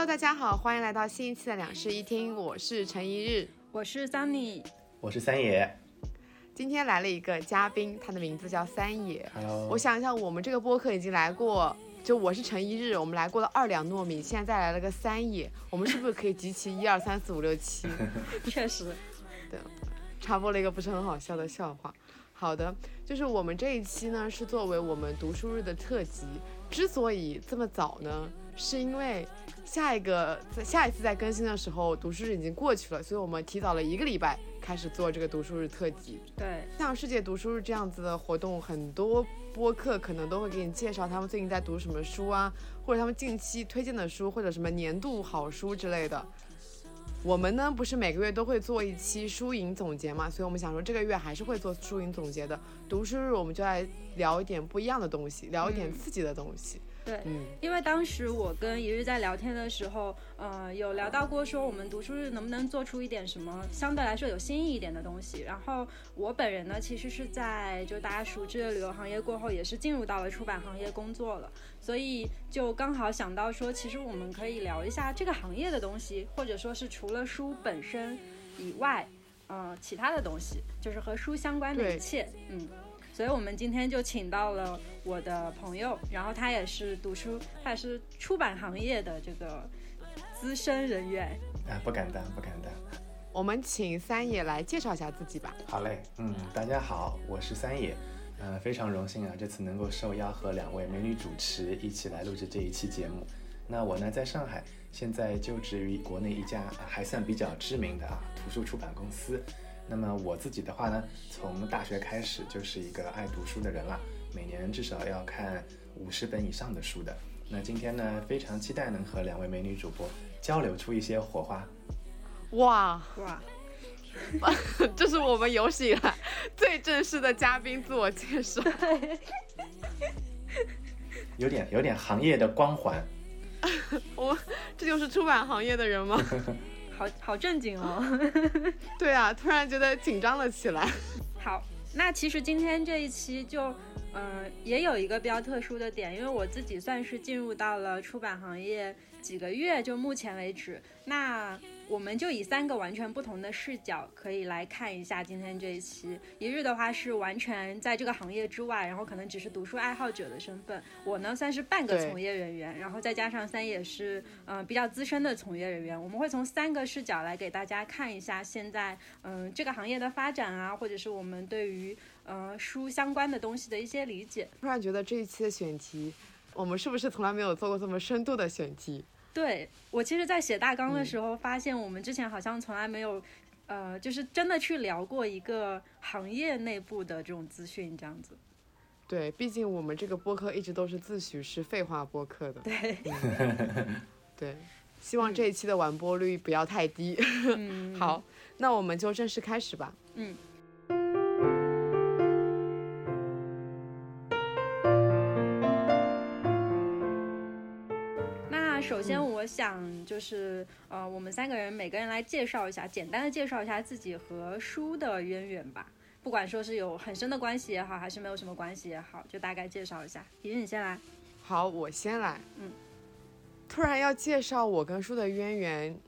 Hello，大家好，欢迎来到新一期的两室一厅，我是陈一日，我是 Sunny，我是三爷。今天来了一个嘉宾，他的名字叫三野。Hello，我想一下，我们这个播客已经来过，就我是陈一日，我们来过了二两糯米，现在再来了个三野，我们是不是可以集齐一二三四五六七？确实，对插播了一个不是很好笑的笑话。好的，就是我们这一期呢是作为我们读书日的特辑。之所以这么早呢，是因为下一个在下一次在更新的时候，读书日已经过去了，所以我们提早了一个礼拜开始做这个读书日特辑。对，像世界读书日这样子的活动，很多播客可能都会给你介绍他们最近在读什么书啊，或者他们近期推荐的书，或者什么年度好书之类的。我们呢不是每个月都会做一期书影总结嘛，所以我们想说这个月还是会做书影总结的。读书日我们就来聊一点不一样的东西，聊一点嗯刺激的东西。对，嗯，因为当时我跟一日在聊天的时候，呃，有聊到过说我们读书日能不能做出一点什么相对来说有新意一点的东西。然后我本人呢，其实是在就大家熟知的旅游行业过后，也是进入到了出版行业工作了，所以就刚好想到说，其实我们可以聊一下这个行业的东西，或者说是除了书本身以外，呃，其他的东西，就是和书相关的一切，嗯。所以我们今天就请到了我的朋友，然后他也是读书，他也是出版行业的这个资深人员。啊，不敢当，不敢当。我们请三野来介绍一下自己吧。好嘞，嗯，大家好，我是三野，呃，非常荣幸啊，这次能够受邀和两位美女主持一起来录制这一期节目。那我呢，在上海，现在就职于国内一家、啊还算比较知名的啊图书出版公司。那么我自己的话呢，从大学开始就是一个爱读书的人了，每年至少要看五十本以上的书的。那今天呢，非常期待能和两位美女主播交流出一些火花。哇，哇，这是我们有史以来最正式的嘉宾自我介绍。有点有点行业的光环。我这就是出版行业的人吗？好好正经哦。对啊，突然觉得紧张了起来。好，那其实今天这一期就，嗯、也有一个比较特殊的点，因为我自己算是进入到了出版行业几个月，就目前为止，那我们就以三个完全不同的视角，可以来看一下今天这一期。一日的话是完全在这个行业之外，然后可能只是读书爱好者的身份，我呢算是半个从业人员，然后再加上三也是嗯、比较资深的从业人员，我们会从三个视角来给大家看一下现在嗯、这个行业的发展啊，或者是我们对于呃书相关的东西的一些理解。突然觉得这一期的选题，我们是不是从来没有做过这么深度的选题？对我其实，在写大纲的时候，发现我们之前好像从来没有，呃，就是真的去聊过一个行业内部的这种资讯，这样子。对，毕竟我们这个播客一直都是自诩是废话播客的。对，对，希望这一期的完播率不要太低。嗯，好，那我们就正式开始吧。嗯。我想就是、呃，我们三个人每个人来介绍一下，简单的介绍一下自己和书的渊源吧。不管说是有很深的关系也好，还是没有什么关系也好，就大概介绍一下。迪你先来。好，我先来。嗯，突然要介绍我跟书的渊源，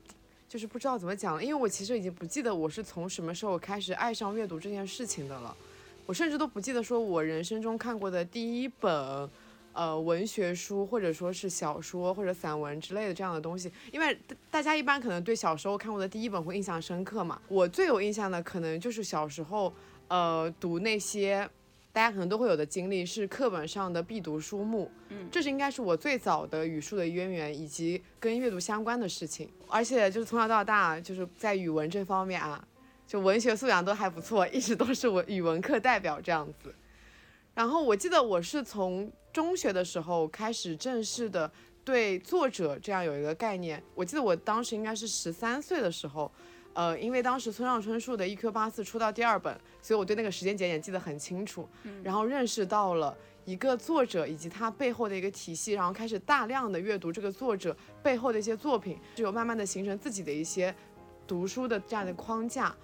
就是不知道怎么讲了，因为我其实已经不记得我是从什么时候开始爱上阅读这件事情的了。我甚至都不记得说我人生中看过的第一本。呃，文学书或者说是小说或者散文之类的这样的东西，因为大大家一般可能对小时候看过的第一本会印象深刻嘛。我最有印象的可能就是小时候，呃，读那些大家可能都会有的经历，是课本上的必读书目。嗯，这是应该是我最早的语数的渊源，以及跟阅读相关的事情。而且就是从小到大，就是在语文这方面啊，就文学素养都还不错，一直都是我语文课代表这样子。然后我记得我是从中学的时候开始正式的对作者这样有一个概念。我记得我当时应该是十三岁的时候，呃，因为当时村上春树的《一 Q 八四》出到第二本，所以我对那个时间节点记得很清楚。然后认识到了一个作者以及他背后的一个体系，然后开始大量的阅读这个作者背后的一些作品，就有慢慢的形成自己的一些读书的这样的框架。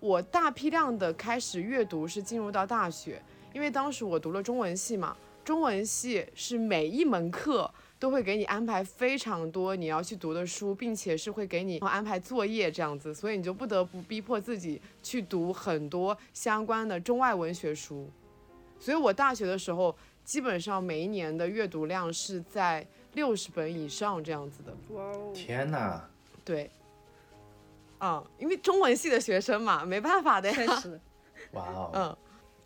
我大批量的开始阅读是进入到大学，因为当时我读了中文系嘛，中文系是每一门课都会给你安排非常多你要去读的书，并且是会给你安排作业这样子，所以你就不得不逼迫自己去读很多相关的中外文学书。所以我大学的时候，基本上每一年的阅读量是在六十本以上这样子的。哇哦，天哪！对，嗯，因为中文系的学生嘛，没办法的呀。确实，哇哦，嗯，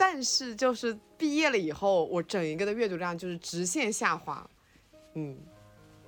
但是就是毕业了以后，我整一个的阅读量就是直线下滑。嗯，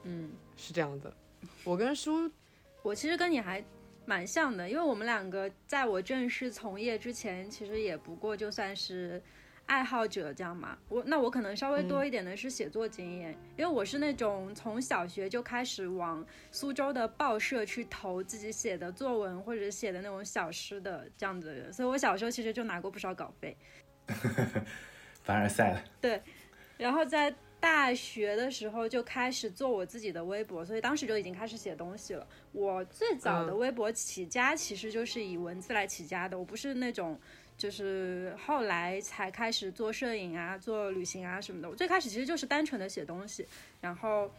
嗯，是这样的。我跟书 我其实跟你还蛮像的，因为我们两个在我正式从业之前，其实也不过就算是爱好者这样嘛。我那我可能稍微多一点的是写作经验，因为我是那种从小学就开始往苏州的报社去投自己写的作文或者写的那种小诗的这样子的人，所以我小时候其实就拿过不少稿费。凡尔赛了。对，然后在大学的时候就开始做我自己的微博，所以当时就已经开始写东西了。我最早的嗯微博起家其实就是以文字来起家的，我不是那种就是后来才开始做摄影啊、做旅行啊什么的。我最开始其实就是单纯的写东西，然后。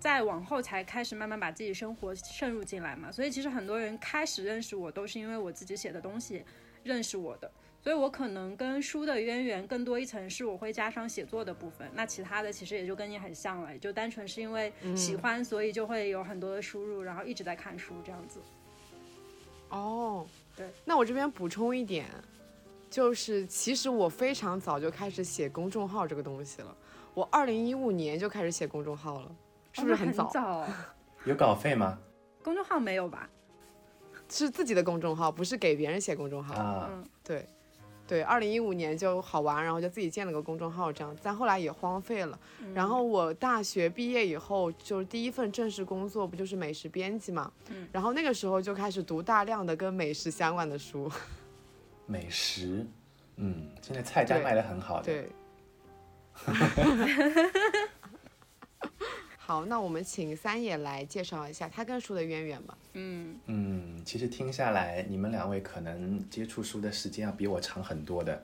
再往后才开始慢慢把自己生活渗入进来嘛，所以其实很多人开始认识我都是因为我自己写的东西认识我的。所以我可能跟书的渊源更多一层是我会加上写作的部分，那其他的其实也就跟你很像了，就单纯是因为喜欢，所以就会有很多的输入，然后一直在看书这样子。哦，对，那我这边补充一点，就是其实我非常早就开始写公众号这个东西了，我二零一五年就开始写公众号了，是不是哦很早？有稿费吗？公众号没有吧？是自己的公众号，不是给别人写公众号。啊，嗯，对，对，二零一五年就好玩，然后就自己建了个公众号，这样，但后来也荒废了。然后我大学毕业以后，就是第一份正式工作不就是美食编辑嘛，嗯然后那个时候就开始读大量的跟美食相关的书。美食，嗯，现在菜单卖的很好的。对。好，那我们请三野来介绍一下他跟书的渊源吧。嗯，嗯，其实听下来，你们两位可能接触书的时间要比我长很多的。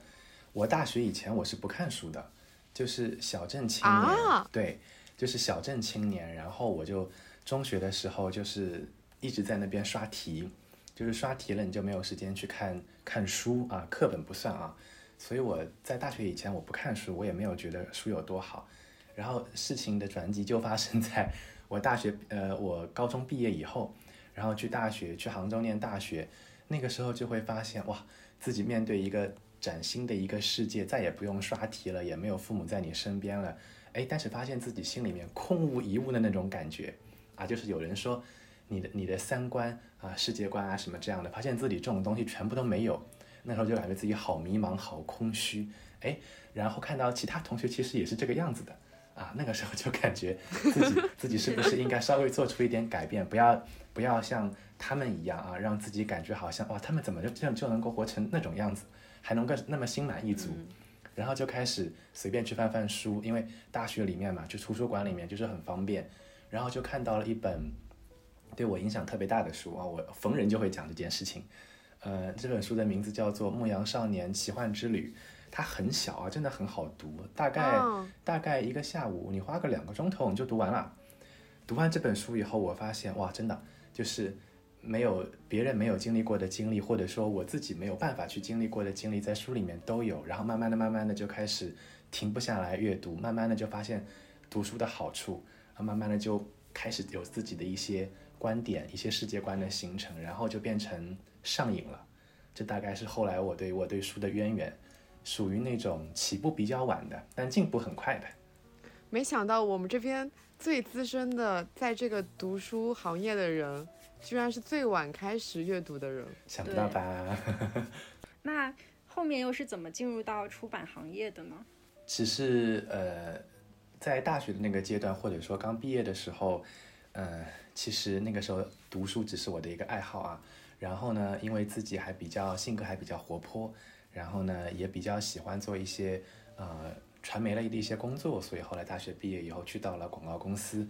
我大学以前我是不看书的，就是小镇青年，啊对，就是小镇青年。然后我就中学的时候就是一直在那边刷题，就是刷题了你就没有时间去看看书啊，课本不算啊。所以我在大学以前我不看书，我也没有觉得书有多好。然后事情的转机就发生在 我大学，呃，我高中毕业以后，然后去大学，去杭州念大学，那个时候就会发现，哇，自己面对一个崭新的一个世界，再也不用刷题了，也没有父母在你身边了，哎，但是发现自己心里面空无一物的那种感觉，啊，就是有人说你的你的三观啊、世界观啊什么这样的，发现自己这种东西全部都没有，那时候就感觉自己好迷茫，好空虚，哎，然后看到其他同学其实也是这个样子的。啊，那个时候就感觉自己自己是不是应该稍微做出一点改变，不要不要像他们一样啊，让自己感觉好像哇，他们怎么就这样就能够活成那种样子，还能够那么心满意足，然后就开始随便去翻翻书，因为大学里面嘛，就图书馆里面就是很方便，然后就看到了一本对我影响特别大的书啊，我逢人就会讲这件事情，呃，这本书的名字叫做《牧羊少年奇幻之旅》。它很小啊，真的很好读，大概、哦大概一个下午，你花个两个钟头你就读完了。读完这本书以后，我发现哇，真的就是没有别人没有经历过的经历，或者说我自己没有办法去经历过的经历，在书里面都有。然后慢慢的、慢慢的就开始停不下来阅读，慢慢的就发现读书的好处，啊，慢慢的就开始有自己的一些观点、一些世界观的形成，然后就变成上瘾了。这大概是后来我对我对书的渊源。属于那种起步比较晚的，但进步很快的。没想到我们这边最资深的，在这个读书行业的人，居然是最晚开始阅读的人。想不到吧？那后面又是怎么进入到出版行业的呢？只是呃，在大学的那个阶段，或者说刚毕业的时候，呃，其实那个时候读书只是我的一个爱好啊。然后呢，因为自己还比较性格还比较活泼。然后呢，也比较喜欢做一些呃传媒类的一些工作，所以后来大学毕业以后去到了广告公司，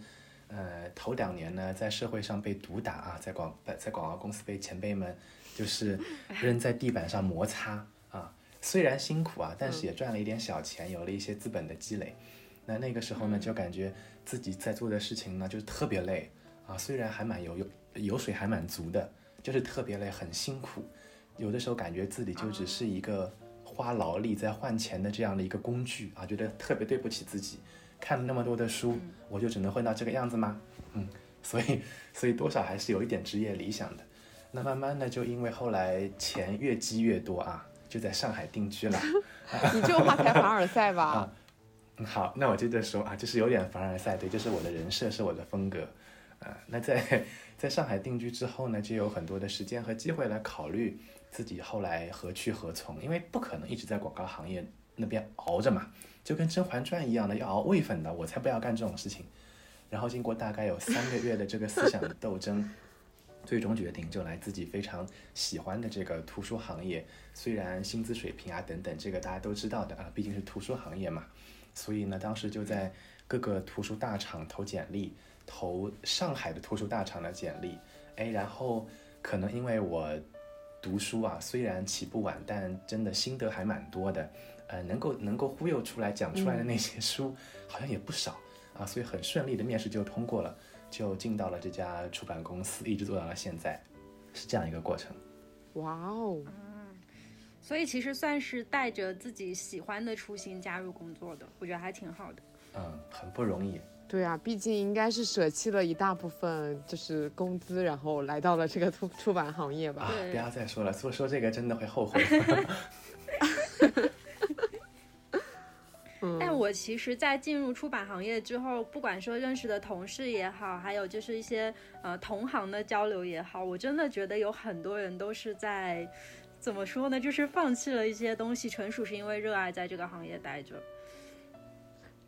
呃，头两年呢在社会上被毒打啊，在广在广告公司被前辈们就是 扔在地板上摩擦啊，虽然辛苦啊，但是也赚了一点小钱，有了一些资本的积累。那那个时候呢，就感觉自己在做的事情呢，就是特别累啊，虽然还蛮有有油水还蛮足的，就是特别累，很辛苦。有的时候感觉自己就只是一个花劳力在换钱的这样的一个工具啊，觉得特别对不起自己。看了那么多的书，我就只能混到这个样子吗？嗯，所以所以多少还是有一点职业理想的。那慢慢的就因为后来钱越积越多啊，就在上海定居了。你这话才凡尔赛吧？啊，好，那我接着说啊，就是有点凡尔赛，对，就是我的人设是我的风格。啊，那在 在上海定居之后呢，就有很多的时间和机会来考虑自己后来何去何从，因为不可能一直在广告行业那边熬着嘛。就跟《甄嬛传》一样的，要熬位粉的，我才不要干这种事情。然后经过大概有三个月的这个思想斗争，最终决定就来自己非常喜欢的这个图书行业。虽然薪资水平啊等等，这个大家都知道的啊，毕竟是图书行业嘛。所以呢，当时就在各个图书大厂投简历，投上海的图书大厂的简历。哎，然后可能因为我读书啊，虽然起步晚，但真的心得还蛮多的。呃，能够能够忽悠出来讲出来的那些书，好像也不少啊，所以很顺利的面试就通过了，就进到了这家出版公司，一直做到了现在，是这样一个过程。哇哦，所以其实算是带着自己喜欢的初心加入工作的，我觉得还挺好的。嗯，很不容易。对啊，毕竟应该是舍弃了一大部分就是工资，然后来到了这个出出版行业吧。啊，不要再说了，说说这个真的会后悔。但我其实，在进入出版行业之后，不管说认识的同事也好，还有就是一些呃同行的交流也好，我真的觉得有很多人都是在怎么说呢？就是放弃了一些东西，纯属是因为热爱在这个行业待着。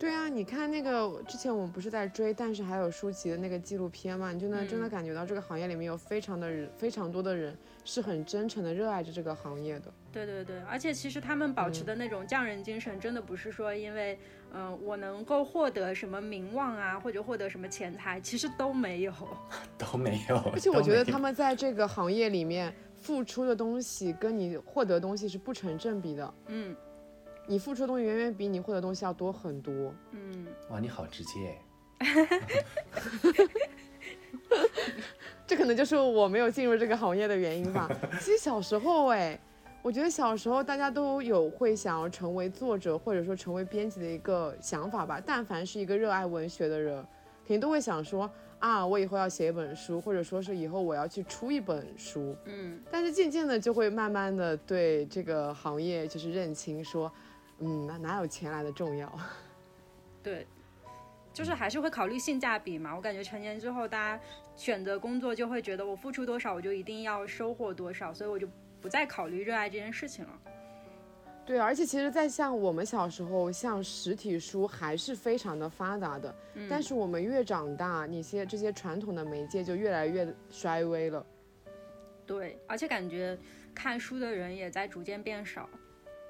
对啊，你看那个之前我们不是在追，但是还有舒淇的那个纪录片嘛，你就能真的感觉到这个行业里面有非常的人，非常多的人是很真诚的热爱着这个行业的。对对对，而且其实他们保持的那种匠人精神，真的不是说因为，嗯，我能够获得什么名望啊，或者获得什么钱财，其实都没有，都没有。而且我觉得他们在这个行业里面付出的东西，跟你获得东西是不成正比的。嗯，你付出的东西远远比你获得东西要多很多。嗯，哇，你好直接。这可能就是我没有进入这个行业的原因吧。其实小时候，哎，我觉得小时候大家都有会想要成为作者或者说成为编辑的一个想法吧。但凡是一个热爱文学的人，肯定都会想说啊，我以后要写一本书，或者说是以后我要去出一本书。嗯。但是渐渐的就会慢慢的对这个行业就是认清，说，嗯，哪哪有钱来的重要？对。就是还是会考虑性价比嘛，我感觉成年之后，大家选择工作就会觉得我付出多少，我就一定要收获多少，所以我就不再考虑热爱这件事情了。对，而且其实，在像我们小时候，像实体书还是非常的发达的，但是我们越长大，那些这些传统的媒介就越来越衰微了。对，而且感觉看书的人也在逐渐变少。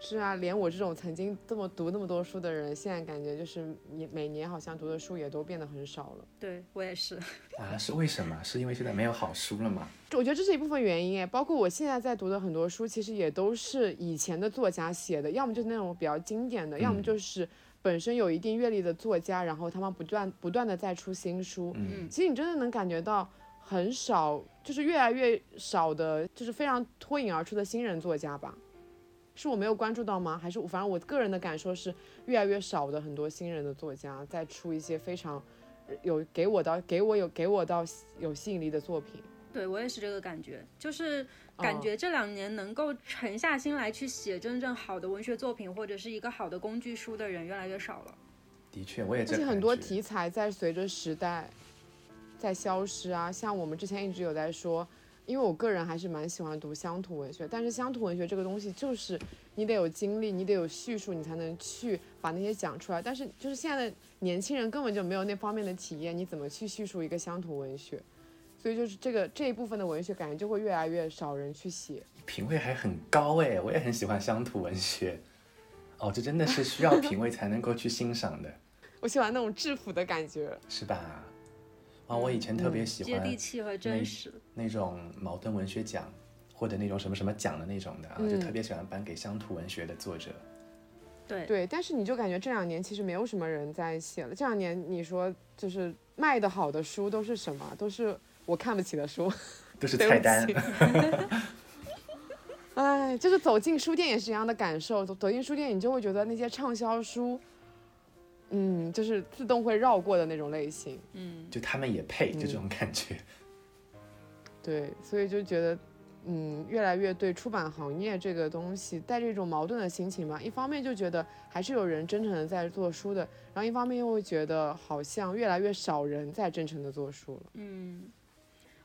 是啊，连我这种曾经这么读那么多书的人，现在感觉就是每每年好像读的书也都变得很少了。对我也是。啊，是为什么？是因为现在没有好书了吗？我觉得这是一部分原因诶，包括我现在在读的很多书，其实也都是以前的作家写的，要么就是那种比较经典的，要么就是本身有一定阅历的作家，然后他们不断不断的在出新书。嗯。其实你真的能感觉到很少，就是越来越少的，就是非常脱颖而出的新人作家吧。是我没有关注到吗？还是反正我个人的感受是越来越少的很多新人的作家在出一些非常有给我到给我有给我到有吸引力的作品。对我也是这个感觉，就是感觉这两年能够沉下心来去写真正好的文学作品或者是一个好的工具书的人越来越少了。的确，我也而且很多题材在随着时代在消失啊，像我们之前一直有在说。因为我个人还是蛮喜欢读乡土文学，但是乡土文学这个东西就是你得有经历，你得有叙述，你才能去把那些讲出来。但是就是现在的年轻人根本就没有那方面的体验，你怎么去叙述一个乡土文学？所以就是这个这一部分的文学感觉就会越来越少人去写。品味还很高哎，我也很喜欢乡土文学。哦，这真的是需要品味才能够去欣赏的。我喜欢那种质朴的感觉，是吧？啊，我以前特别喜欢接地气和真实那种茅盾文学奖，或者那种什么什么奖的那种的啊，就特别喜欢颁给乡土文学的作者。对对，但是你就感觉这两年其实没有什么人在写了。这两年你说就是卖的好的书都是什么？都是我看不起的书，都是菜单起。哎，就是走进书店也是一样的感受。走走进书店，你就会觉得那些畅销书，嗯，就是自动会绕过的那种类型。嗯，就他们也配，就这嗯种感觉。对，所以就觉得，嗯，越来越对出版行业这个东西带着一种矛盾的心情吧。一方面就觉得还是有人真诚的在做书的，然后一方面又会觉得好像越来越少人在真诚的做书了。嗯，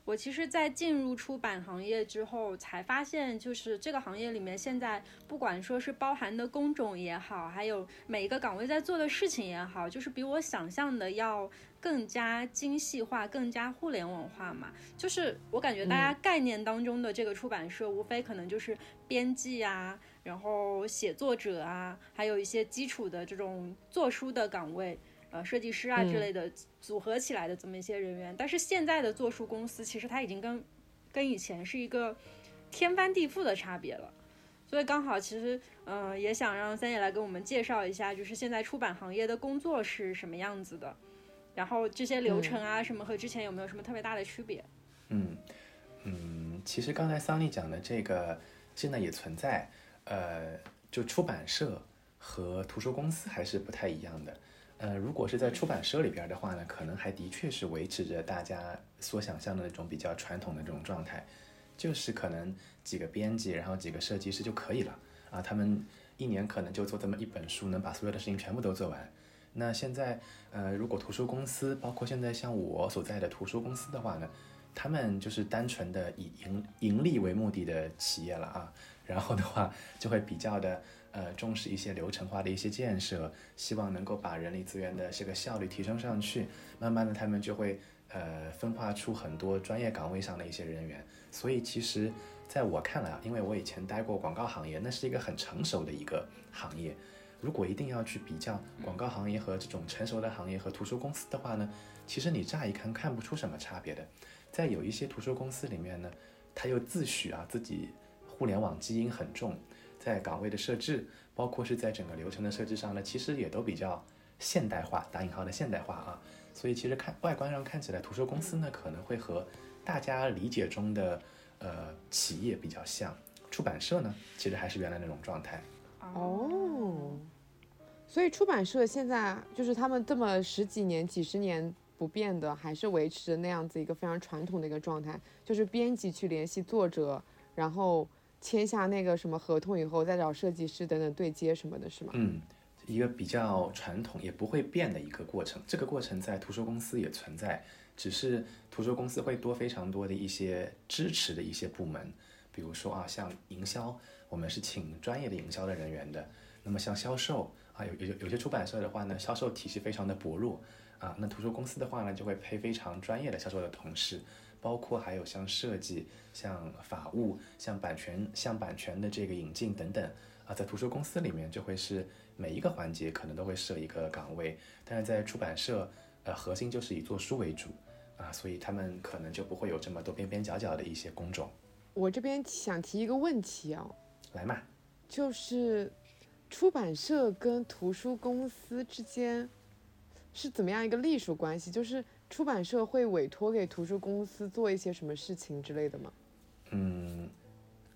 我其实，在进入出版行业之后，才发现，就是这个行业里面，现在不管说是包含的工种也好，还有每一个岗位在做的事情也好，就是比我想象的要更加精细化、更加互联网化嘛。就是我感觉大家概念当中的这个出版社，无非可能就是编辑啊，然后写作者啊，还有一些基础的这种做书的岗位。呃，设计师啊之嗯类的组合起来的这么一些人员，但是现在的做书公司其实它已经跟跟以前是一个天翻地覆的差别了，所以刚好其实嗯、呃也想让三爷来给我们介绍一下，就是现在出版行业的工作是什么样子的，然后这些流程啊什么和之前有没有什么特别大的区别？嗯嗯，其实刚才桑尼讲的这个现在也存在，呃，就出版社和图书公司还是不太一样的。呃，如果是在出版社里边的话呢，可能还的确是维持着大家所想象的那种比较传统的这种状态，就是可能几个编辑，然后几个设计师就可以了啊，他们一年可能就做这么一本书，能把所有的事情全部都做完。那现在，呃，如果图书公司，包括现在像我所在的图书公司的话呢，他们就是单纯的以盈盈利为目的的企业了啊，然后的话就会比较的呃重视一些流程化的一些建设，希望能够把人力资源的这个效率提升上去，慢慢的他们就会呃分化出很多专业岗位上的一些人员，所以其实在我看来啊，因为我以前待过广告行业，那是一个很成熟的一个行业。如果一定要去比较广告行业和这种成熟的行业和图书公司的话呢，其实你乍一看看不出什么差别的。在有一些图书公司里面呢，他又自诩啊自己互联网基因很重，在岗位的设置，包括是在整个流程的设置上呢，其实也都比较现代化，打引号的现代化啊。所以其实看外观上看起来，图书公司呢可能会和大家理解中的呃企业比较像，出版社呢其实还是原来那种状态。哦，所以出版社现在就是他们这么十几年、几十年不变的，还是维持那样子一个非常传统的一个状态，就是编辑去联系作者，然后签下那个什么合同以后，再找设计师等等对接什么的，是吗？嗯，一个比较传统也不会变的一个过程。这个过程在图书公司也存在，只是图书公司会多非常多的一些支持的一些部门，比如说啊，像营销，我们是请专业的营销的人员的。那么像销售啊，有有有些出版社的话呢，销售体系非常的薄弱啊，那图书公司的话呢，就会配非常专业的销售的同事。包括还有像设计、像法务、像版权、像版权的这个引进等等啊，在图书公司里面就会是每一个环节可能都会设一个岗位，但是在出版社，呃，核心就是以做书为主啊，所以他们可能就不会有这么多边边角角的一些工种。我这边想提一个问题啊，来嘛，就是出版社跟图书公司之间是怎么样一个隶属关系？就是出版社会委托给图书公司做一些什么事情之类的吗？嗯，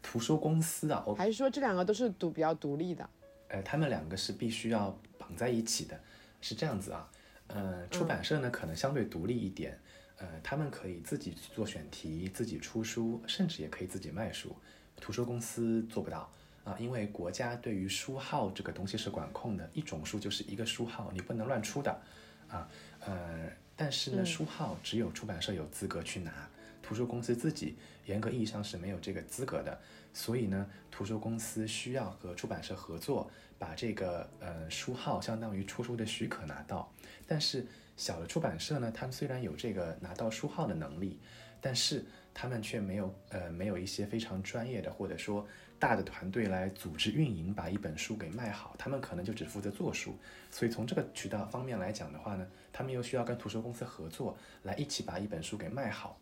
图书公司啊，还是说这两个都是独比较独立的？呃，他们两个是必须要绑在一起的，是这样子啊。呃，出版社呢可能相对独立一点，呃，他们可以自己去做选题，自己出书，甚至也可以自己卖书。图书公司做不到啊，因为国家对于书号这个东西是管控的，一种书就是一个书号，你不能乱出的啊。呃，但是呢，嗯书号只有出版社有资格去拿，图书公司自己严格意义上是没有这个资格的。所以呢，图书公司需要和出版社合作，把这个呃书号相当于出书的许可拿到。但是小的出版社呢，他们虽然有这个拿到书号的能力，但是他们却没有呃没有一些非常专业的或者说大的团队来组织运营，把一本书给卖好。他们可能就只负责做书。所以从这个渠道方面来讲的话呢，他们又需要跟图书公司合作，来一起把一本书给卖好。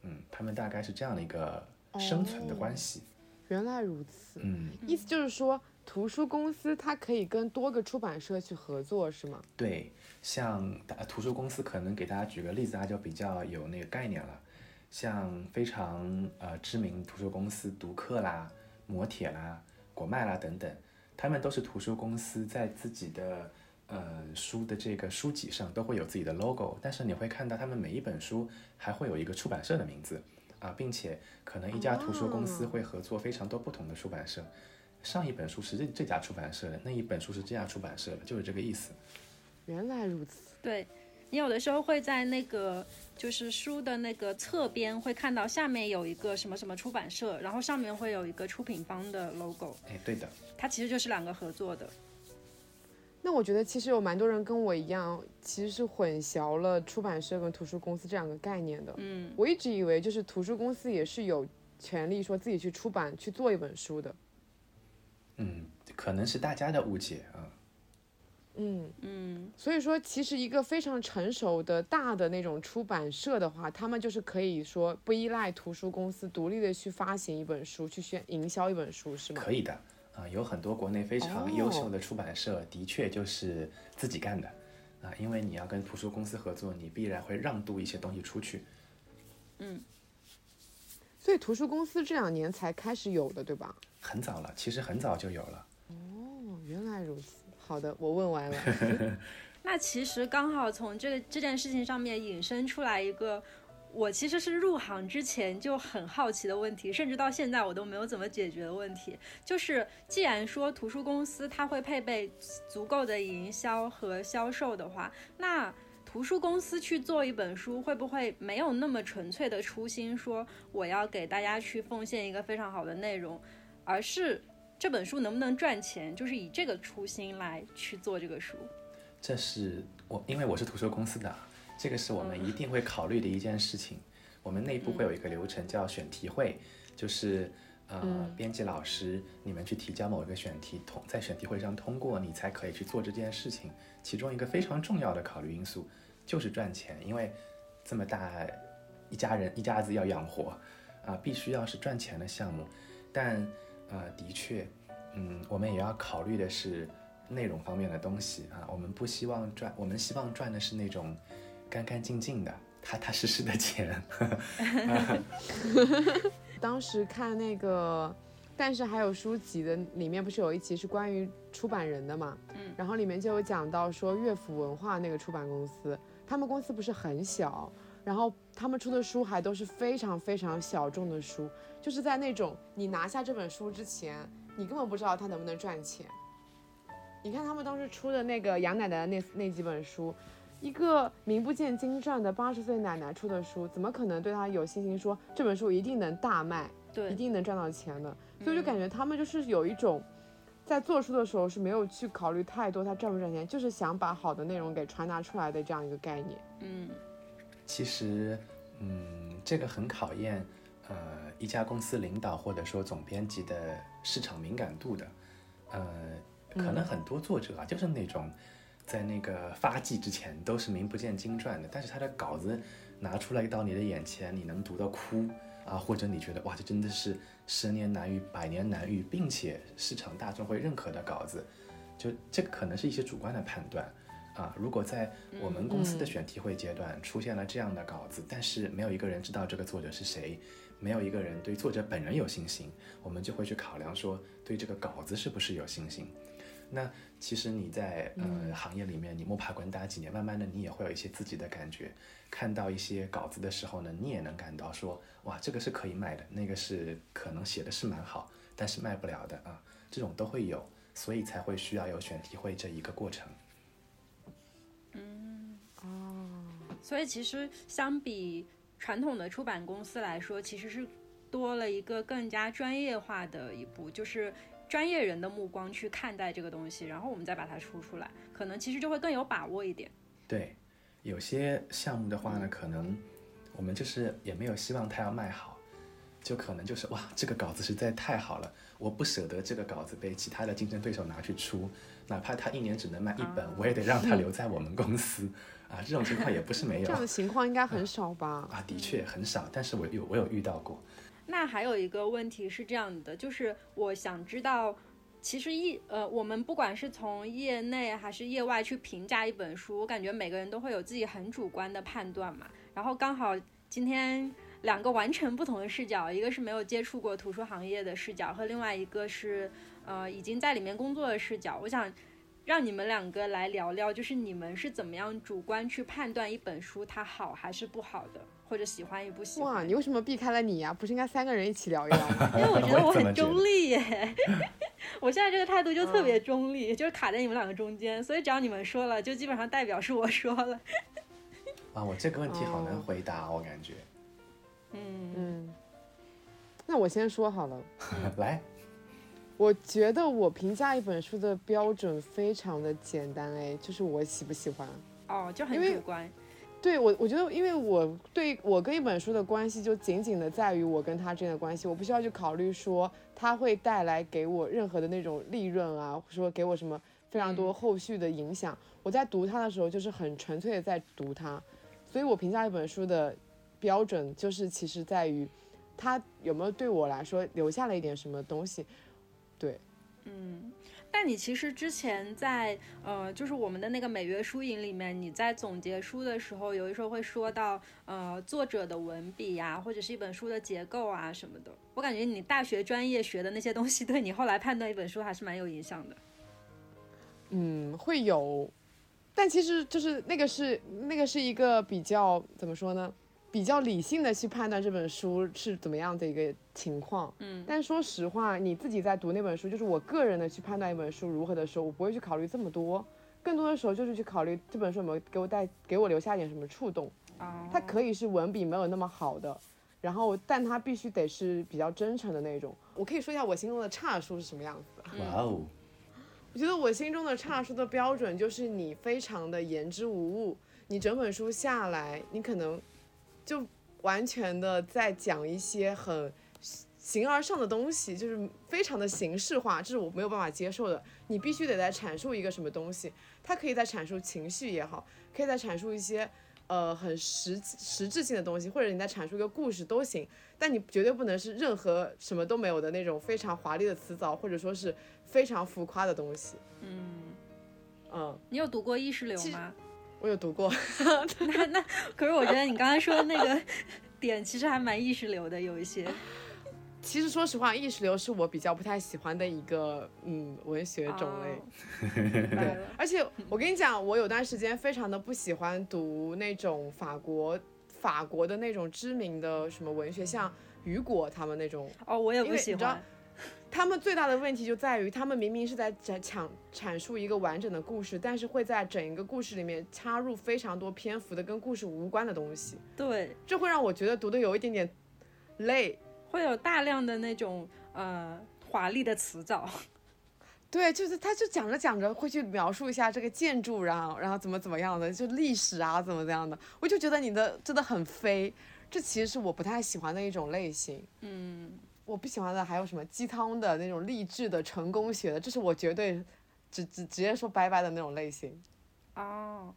嗯，他们大概是这样的一个生存的关系。原来如此，嗯，意思就是说，图书公司它可以跟多个出版社去合作，是吗？对，像大图书公司，可能给大家举个例子，大家就比较有那个概念了。像非常呃知名图书公司读客啦、磨铁啦、果麦啦等等，他们都是图书公司在自己的呃书的这个书籍上都会有自己的 logo，但是你会看到他们每一本书还会有一个出版社的名字啊，并且可能一家图书公司哦。会合作非常多不同的出版社，上一本书是这这家出版社的，那一本书是这家出版社的，就是这个意思。原来如此，对你有的时候会在那个就是书的那个侧边会看到下面有一个什么什么出版社，然后上面会有一个出品方的 logo，哎，对的，它其实就是两个合作的。那我觉得其实有蛮多人跟我一样，其实是混淆了出版社跟图书公司这两个概念的。嗯，我一直以为就是图书公司也是有权利说自己去出版去做一本书的。嗯，可能是大家的误解啊。嗯，嗯，所以说其实一个非常成熟的大的那种出版社的话，他们就是可以说不依赖图书公司，独立的去发行一本书，去宣营销一本书，是吗？可以的啊，有很多国内非常优秀的出版社，的确就是自己干的啊，因为你要跟图书公司合作，你必然会让渡一些东西出去。嗯所以图书公司这两年才开始有的，对吧？很早了，其实很早就有了。哦，原来如此。好的，我问完了。那其实刚好从这个这件事情上面引申出来一个，我其实是入行之前就很好奇的问题，甚至到现在我都没有怎么解决的问题，就是既然说图书公司它会配备足够的营销和销售的话，那图书公司去做一本书，会不会没有那么纯粹的初心，说我要给大家去奉献一个非常好的内容，而是这本书能不能赚钱，就是以这个初心来去做这个书。这是我，因为我是图书公司的啊，这个是我们一定会考虑的一件事情。我们内部会有一个流程叫选题会，就是呃，编辑老师你们去提交某一个选题，通在选题会上通过，你才可以去做这件事情。其中一个非常重要的考虑因素就是赚钱，因为这么大一家人一家子要养活啊、必须要是赚钱的项目。但呃，的确，嗯，我们也要考虑的是内容方面的东西啊。我们不希望赚，我们希望赚的是那种干干净净的、踏踏实实的钱。当时看那个，但是还有书籍的里面不是有一期是关于出版人的嘛？嗯，然后里面就有讲到说乐府文化那个出版公司，他们公司不是很小，然后他们出的书还都是非常非常小众的书，就是在那种你拿下这本书之前，你根本不知道它能不能赚钱。你看他们当时出的那个杨奶奶的那那几本书，一个名不见经传的八十岁奶奶出的书，怎么可能对她有信心说这本书一定能大卖，对一，定能赚到钱的？所以就感觉他们就是有一种，在做书的时候是没有去考虑太多它赚不赚钱，就是想把好的内容给传达出来的这样一个概念。嗯其实，嗯，这个很考验呃一家公司领导或者说总编辑的市场敏感度的。呃，可能很多作者啊，就是那种在那个发迹之前都是名不见经传的，但是他的稿子拿出来到你的眼前，你能读到哭啊，或者你觉得哇，这真的是十年难遇、百年难遇，并且市场大众会认可的稿子，就这个可能是一些主观的判断。啊，如果在我们公司的选题会阶段出现了这样的稿子，但是没有一个人知道这个作者是谁，没有一个人对作者本人有信心，我们就会去考量说对这个稿子是不是有信心。那其实你在呃行业里面，你摸爬滚打几年，慢慢的你也会有一些自己的感觉。看到一些稿子的时候呢，你也能感到说，哇，这个是可以卖的，那个是可能写的是蛮好，但是卖不了的啊，这种都会有，所以才会需要有选题会这一个过程。所以其实相比传统的出版公司来说，其实是多了一个更加专业化的一步，就是专业人的目光去看待这个东西，然后我们再把它出出来，可能其实就会更有把握一点。对，有些项目的话呢，可能我们就是也没有希望它要卖好，就可能就是哇，这个稿子实在太好了，我不舍得这个稿子被其他的竞争对手拿去出，哪怕他一年只能卖一本，我也得让他 留在我们公司啊。这种情况也不是没有这样的情况应该很少吧？啊，的确很少，但是我有我有遇到过。那还有一个问题是这样的，就是我想知道，其实一呃，我们不管是从业内还是业外去评价一本书，我感觉每个人都会有自己很主观的判断嘛。然后刚好今天两个完全不同的视角，一个是没有接触过图书行业的视角，和另外一个是呃已经在里面工作的视角，我想。让你们两个来聊聊，就是你们是怎么样主观去判断一本书它好还是不好的，或者喜欢与不喜欢？哇，你为什么避开了你呀？不是应该三个人一起聊一聊吗？因为我觉得我很中立耶，我现在这个态度就特别中立，就是卡在你们两个中间，所以只要你们说了，就基本上代表是我说了。啊，我这个问题好难回答，我感觉。嗯嗯，那我先说好了，来。我觉得我评价一本书的标准非常的简单，哎，就是我喜不喜欢。哦，就很主观。对我，我觉得，因为我对我跟一本书的关系就仅仅的在于我跟他之间的关系，我不需要去考虑说他会带来给我任何的那种利润啊，或者说给我什么非常多后续的影响。我在读它的时候就是很纯粹的在读它，所以我评价一本书的标准就是其实在于他有没有对我来说留下了一点什么东西。对，嗯，但你其实之前在呃，就是我们的那个每月书影里面，你在总结书的时候，有的时候会说到呃作者的文笔呀，或者是一本书的结构啊什么的。我感觉你大学专业学的那些东西，对你后来判断一本书还是蛮有影响的。嗯，会有，但其实就是那个是那个是一个比较怎么说呢？比较理性的去判断这本书是怎么样的一个情况，嗯，但说实话，你自己在读那本书，就是我个人的去判断一本书如何的时候，我不会去考虑这么多，更多的时候就是去考虑这本书有没有给我带给我留下一点什么触动，哦，它可以是文笔没有那么好的，然后但它必须得是比较真诚的那种。我可以说一下我心中的差书是什么样子的。哇哦，我觉得我心中的差书的标准就是你非常的言之无物，你整本书下来，你可能。就完全的在讲一些很形而上的东西，就是非常的形式化，这是我没有办法接受的。你必须得在阐述一个什么东西，它可以在阐述情绪也好，可以在阐述一些呃很实实质性的东西，或者你在阐述一个故事都行。但你绝对不能是任何什么都没有的那种非常华丽的词藻，或者说是非常浮夸的东西。嗯嗯，你有读过意识流吗？我有读过，那那可是我觉得你刚才说的那个点其实还蛮意识流的，有一些。其实说实话，意识流是我比较不太喜欢的一个嗯文学种类。对，而且我跟你讲，我有段时间非常的不喜欢读那种法国法国的那种知名的什么文学，像雨果他们那种。哦，我也不喜欢。他们最大的问题就在于，他们明明是在讲阐阐述一个完整的故事，但是会在整一个故事里面插入非常多篇幅的跟故事无关的东西。对，这会让我觉得读的有一点点累，会有大量的那种呃华丽的词藻。对，就是他就讲着讲着会去描述一下这个建筑，然后然后怎么怎么样的，就历史啊怎么怎样的，我就觉得你的真的很飞，这其实是我不太喜欢的一种类型。嗯。我不喜欢的还有什么鸡汤的那种励志的成功学的，这是我绝对直直直接说拜拜的那种类型。哦，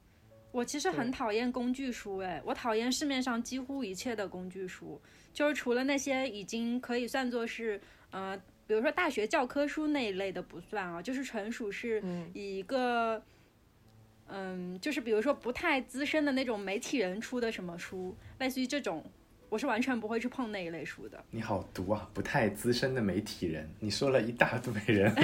我其实很讨厌工具书，哎，我讨厌市面上几乎一切的工具书，就是除了那些已经可以算作是，呃，比如说大学教科书那一类的不算啊，就是纯属是以一个，嗯，就是比如说不太资深的那种媒体人出的什么书，类似于这种。我是完全不会去碰那一类书的。你好毒啊！不太资深的媒体人，你说了一大堆人。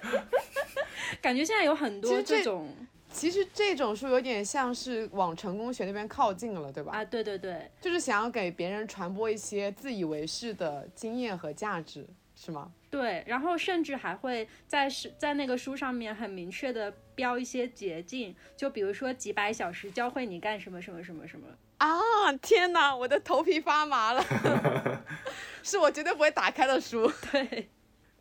感觉现在有很多这种，其实这种书有点像是往成功学那边靠近了，对吧？啊，对对对，就是想要给别人传播一些自以为是的经验和价值，是吗？对，然后甚至还会在是在那个书上面很明确的标一些捷径，就比如说几百小时教会你干什么什么什么什么。啊天哪，我的头皮发麻了，是我绝对不会打开的书。对，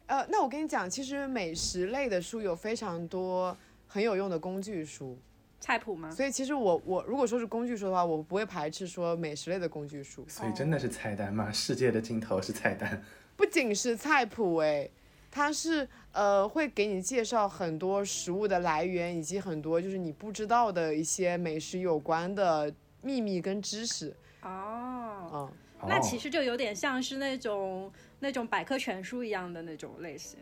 呃，那我跟你讲，其实美食类的书有非常多很有用的工具书，菜谱吗？所以其实我我如果说是工具书的话，我不会排斥说美食类的工具书。所以真的是菜单吗？世界的尽头是菜单？不仅是菜谱，哎，它是呃会给你介绍很多食物的来源，以及很多就是你不知道的一些美食有关的。秘密跟知识哦，嗯，那其实就有点像是那种那种百科全书一样的那种类型。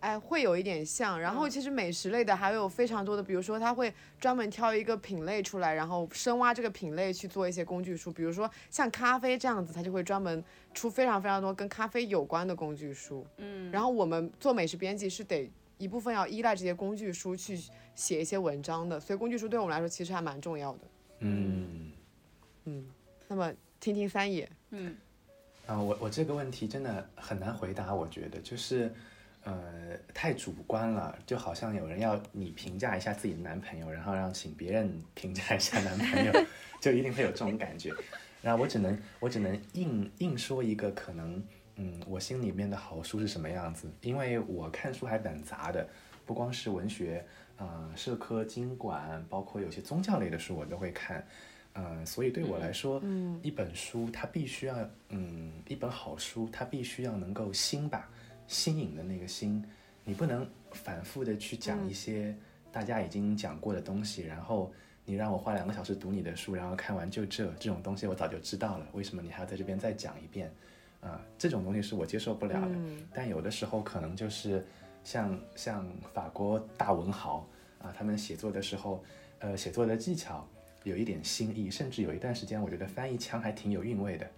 哎，会有一点像。然后其实美食类的还有非常多的，比如说他会专门挑一个品类出来，然后深挖这个品类去做一些工具书。比如说像咖啡这样子，他就会专门出非常非常多跟咖啡有关的工具书。嗯，然后我们做美食编辑是得一部分要依赖这些工具书去写一些文章的，所以工具书对我们来说其实还蛮重要的。嗯嗯，那么听听三野。嗯，啊，我我这个问题真的很难回答，我觉得就是。呃，太主观了，就好像有人要你评价一下自己的男朋友，然后让请别人评价一下男朋友，就一定会有这种感觉。然后我只能我只能硬硬说一个可能，嗯，我心里面的好书是什么样子？因为我看书还蛮杂的，不光是文学，啊，社科、经管，包括有些宗教类的书我都会看。嗯，所以对我来说，嗯，一本书它必须要，嗯，一本好书它必须要能够新吧。新颖的那个新，你不能反复的去讲一些大家已经讲过的东西，然后你让我花两个小时读你的书，然后看完就这这种东西我早就知道了，为什么你还要在这边再讲一遍？啊，这种东西是我接受不了的。但有的时候可能就是像像法国大文豪啊，他们写作的时候，呃，写作的技巧有一点新意，甚至有一段时间我觉得翻译腔还挺有韵味的。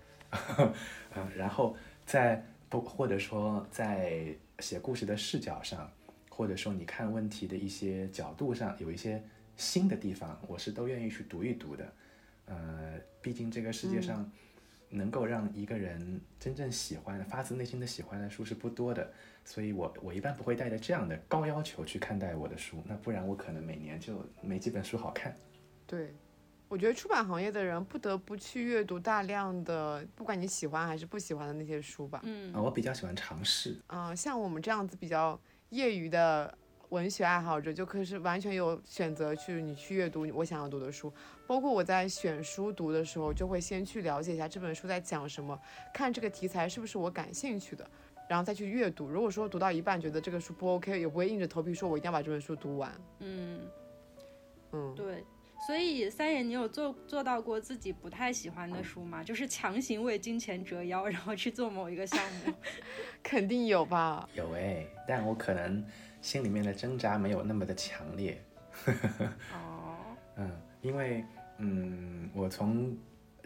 嗯，然后在。不，或者说在写故事的视角上，或者说你看问题的一些角度上，有一些新的地方，我是都愿意去读一读的。呃，毕竟这个世界上能够让一个人真正喜欢、发自内心的喜欢的书是不多的，所以我我一般不会带着这样的高要求去看待我的书，那不然我可能每年就没几本书好看。对。我觉得出版行业的人不得不去阅读大量的，不管你喜欢还是不喜欢的那些书吧。嗯，我比较喜欢尝试。啊，像我们这样子比较业余的文学爱好者，就可是完全有选择去你去阅读我想要读的书。包括我在选书读的时候，就会先去了解一下这本书在讲什么，看这个题材是不是我感兴趣的，然后再去阅读。如果说读到一半觉得这个书不 OK，也不会硬着头皮说我一定要把这本书读完。嗯，嗯，对。所以三爷，你有做做到过自己不太喜欢的书吗？就是强行为金钱折腰，然后去做某一个项目？肯定有吧。有哎，但我可能心里面的挣扎没有那么的强烈。哦。嗯，因为嗯，我从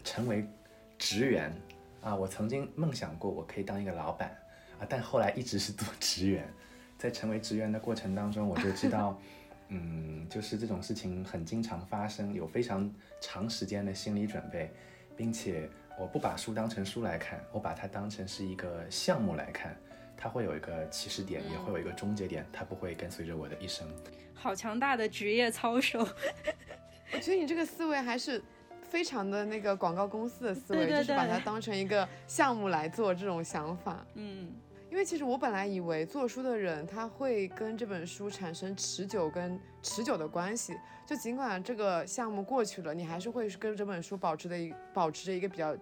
成为职员啊，我曾经梦想过我可以当一个老板啊，但后来一直是做职员。在成为职员的过程当中，我就知道。嗯，就是这种事情很经常发生，有非常长时间的心理准备，并且我不把书当成书来看，我把它当成是一个项目来看，它会有一个起始点，也会有一个终结点，它不会跟随着我的一生。好强大的职业操守！我觉得你这个思维还是非常的那个广告公司的思维，就是把它当成一个项目来做这种想法。嗯。因为其实我本来以为做书的人他会跟这本书产生持久跟持久的关系，就尽管这个项目过去了，你还是会跟这本书保持的一保持着一个比较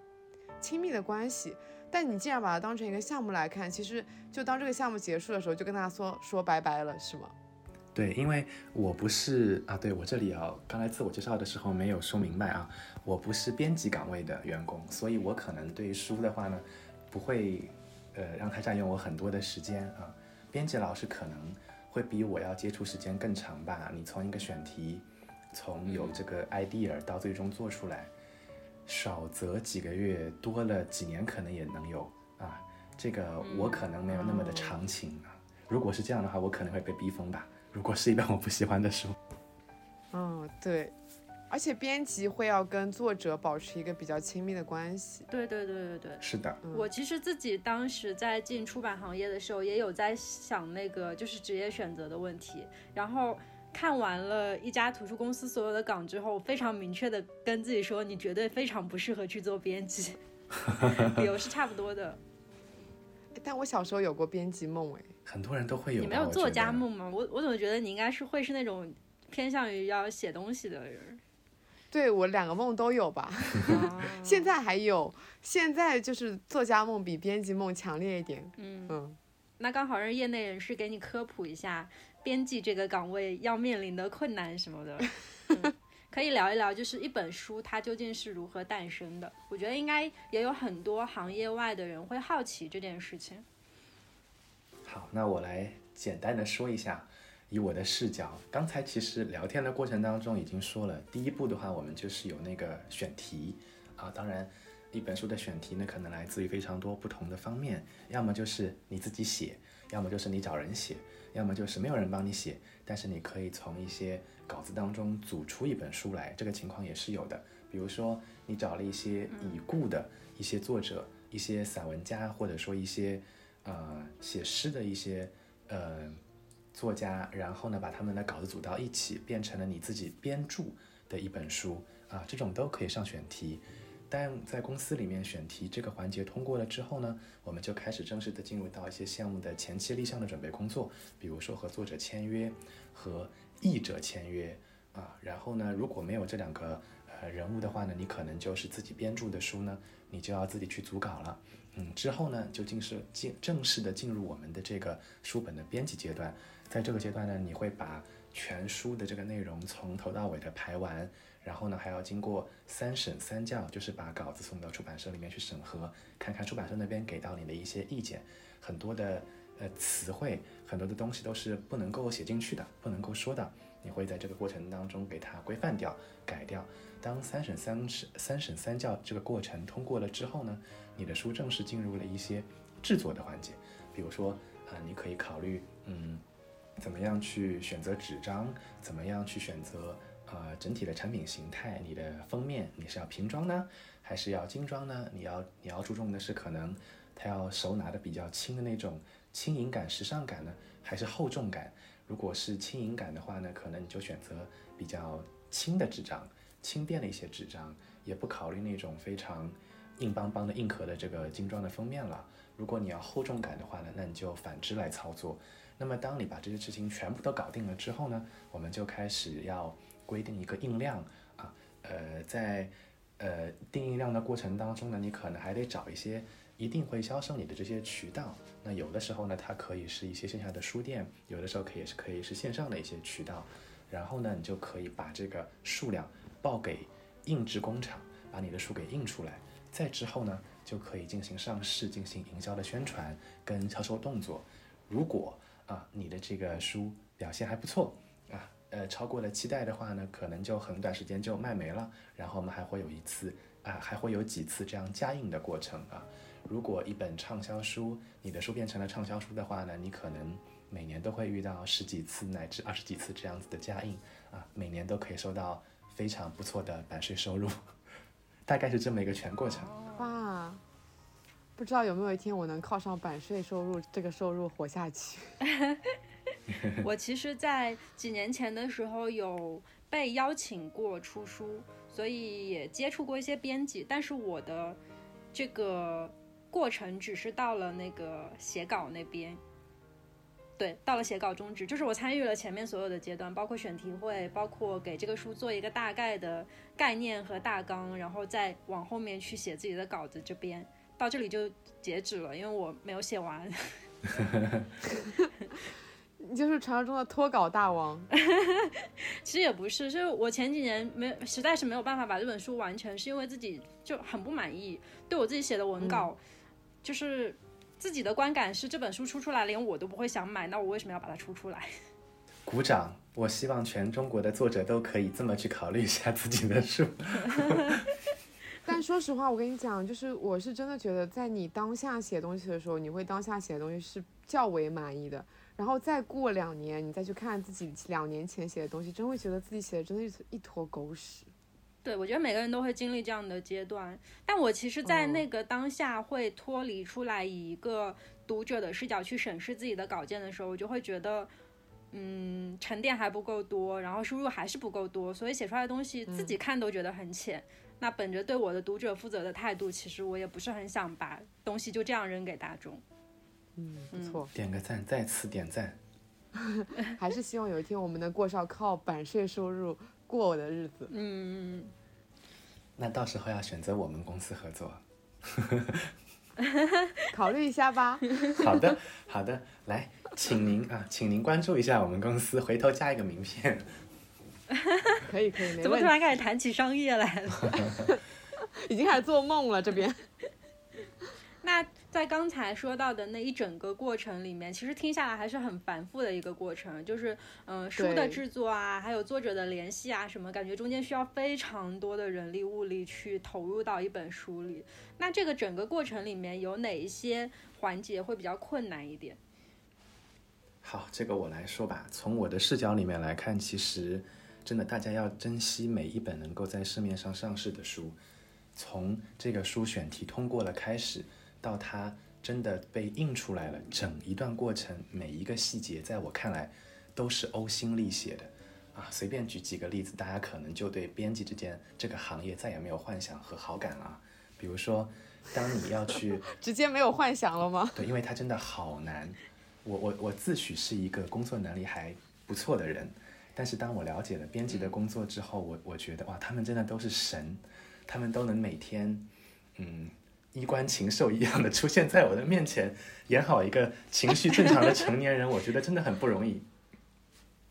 亲密的关系。但你既然把它当成一个项目来看，其实就当这个项目结束的时候，就跟他说说拜拜了，是吗？对，因为我不是啊，对我这里啊，刚才自我介绍的时候没有说明白啊，我不是编辑岗位的员工，所以我可能对于书的话呢，不会。呃，让他占用我很多的时间啊。编辑老师可能会比我要接触时间更长吧。你从一个选题，从有这个 idea 到最终做出来，少则几个月，多了几年可能也能有啊。这个我可能没有那么的长情啊。如果是这样的话，我可能会被逼疯吧。如果是一本我不喜欢的书，嗯，对。而且编辑会要跟作者保持一个比较亲密的关系。对对对对对，是的。我其实自己当时在进出版行业的时候，也有在想那个就是职业选择的问题。然后看完了一家图书公司所有的岗之后，非常明确的跟自己说，你绝对非常不适合去做编辑。理由是差不多的。但我小时候有过编辑梦，哎，很多人都会有。你没有作家梦吗？我我怎么觉得你应该是会是那种偏向于要写东西的人。对我两个梦都有吧，现在还有，现在就是作家梦比编辑梦强烈一点。嗯嗯，那刚好让业内人士给你科普一下编辑这个岗位要面临的困难什么的，可以聊一聊，就是一本书它究竟是如何诞生的。我觉得应该也有很多行业外的人会好奇这件事情。好，那我来简单的说一下，以我的视角，刚才其实聊天的过程当中已经说了，第一步的话，我们就是有那个选题啊，当然。一本书的选题呢，可能来自于非常多不同的方面，要么就是你自己写，要么就是你找人写，要么就是没有人帮你写，但是你可以从一些稿子当中组出一本书来，这个情况也是有的。比如说，你找了一些已故的一些作者、一些散文家，或者说一些呃写诗的一些呃作家，然后呢，把他们的稿子组到一起，变成了你自己编著的一本书啊，这种都可以上选题。但在公司里面选题这个环节通过了之后呢，我们就开始正式的进入到一些项目的前期立项的准备工作，比如说和作者签约，和译者签约啊。然后呢，如果没有这两个呃人物的话呢，你可能就是自己编著的书呢，你就要自己去组稿了。嗯，之后呢，就进是进正式的进入我们的这个书本的编辑阶段。在这个阶段呢，你会把全书的这个内容从头到尾的排完。然后呢，还要经过三审三校，就是把稿子送到出版社里面去审核，看看出版社那边给到你的一些意见。很多的呃词汇，很多的东西都是不能够写进去的，不能够说的。你会在这个过程当中给它规范掉、改掉。当三审三审三审三校这个过程通过了之后呢，你的书正式进入了一些制作的环节。比如说啊，你可以考虑嗯，怎么样去选择纸张，怎么样去选择。呃，整体的产品形态，你的封面你是要平装呢，还是要精装呢？你要你要注重的是可能它要手拿的比较轻的那种轻盈感、时尚感呢，还是厚重感？如果是轻盈感的话呢，可能你就选择比较轻的纸张、轻便的一些纸张，也不考虑那种非常硬邦邦的硬壳的这个精装的封面了。如果你要厚重感的话呢，那你就反之来操作。那么当你把这些事情全部都搞定了之后呢，我们就开始要。规定一个印量啊，呃，在呃定印量的过程当中呢，你可能还得找一些一定会销售你的这些渠道。那有的时候呢，它可以是一些线下的书店，有的时候可以是可以是线上的一些渠道。然后呢，你就可以把这个数量报给印制工厂，把你的书给印出来。再之后呢，就可以进行上市、进行营销的宣传跟销售动作。如果啊，你的这个书表现还不错啊。呃，超过了期待的话呢，可能就很短时间就卖没了。然后我们还会有一次啊，还会有几次这样加印的过程啊。如果一本畅销书，你的书变成了畅销书的话呢，你可能每年都会遇到十几次乃至二十几次这样子的加印啊，每年都可以收到非常不错的版税收入，大概是这么一个全过程。哇，不知道有没有一天我能靠上版税收入这个收入活下去。我其实，在几年前的时候有被邀请过出书，所以也接触过一些编辑。但是我的这个过程只是到了那个写稿那边，对，到了写稿终止，就是我参与了前面所有的阶段，包括选题会，包括给这个书做一个大概的概念和大纲，然后再往后面去写自己的稿子。这边到这里就截止了，因为我没有写完。你就是传说中的脱稿大王，其实也不是，是我前几年没实在是没有办法把这本书完成，是因为自己就很不满意，对我自己写的文稿，就是自己的观感是这本书出出来连我都不会想买，那我为什么要把它出出来？鼓掌！我希望全中国的作者都可以这么去考虑一下自己的书。但说实话，我跟你讲，就是我是真的觉得，在你当下写东西的时候，你会当下写的东西是较为满意的。然后再过两年，你再去看自己两年前写的东西，真会觉得自己写的真的是一坨狗屎。对，我觉得每个人都会经历这样的阶段。但我其实，在那个当下会脱离出来，以一个读者的视角去审视自己的稿件的时候，我就会觉得，嗯，沉淀还不够多，然后输入还是不够多，所以写出来的东西自己看都觉得很浅。那本着对我的读者负责的态度，其实我也不是很想把东西就这样扔给大众。嗯，不错，点个赞，再次点赞。还是希望有一天我们能过上靠版税收入过我的日子。嗯嗯那到时候要选择我们公司合作，考虑一下吧。好的，好的，来，请您啊，请您关注一下我们公司，回头加一个名片。可 以可以，怎么突然开始谈起商业来了？已经开始做梦了这边。那在刚才说到的那一整个过程里面，其实听下来还是很繁复的一个过程，就是嗯书的制作啊，还有作者的联系啊什么，感觉中间需要非常多的人力物力去投入到一本书里。那这个整个过程里面有哪一些环节会比较困难一点？好，这个我来说吧。从我的视角里面来看，其实真的大家要珍惜每一本能够在市面上上市的书，从这个书选题通过了开始。到它真的被印出来了，整一段过程每一个细节，在我看来都是呕心沥血的啊！随便举几个例子，大家可能就对编辑之间这个行业再也没有幻想和好感了。比如说，当你要去 直接没有幻想了吗？对，因为它真的好难。我我我自诩是一个工作能力还不错的人，但是当我了解了编辑的工作之后，我我觉得哇，他们真的都是神，他们都能每天，嗯。衣冠禽兽一样的出现在我的面前，演好一个情绪正常的成年人，我觉得真的很不容易。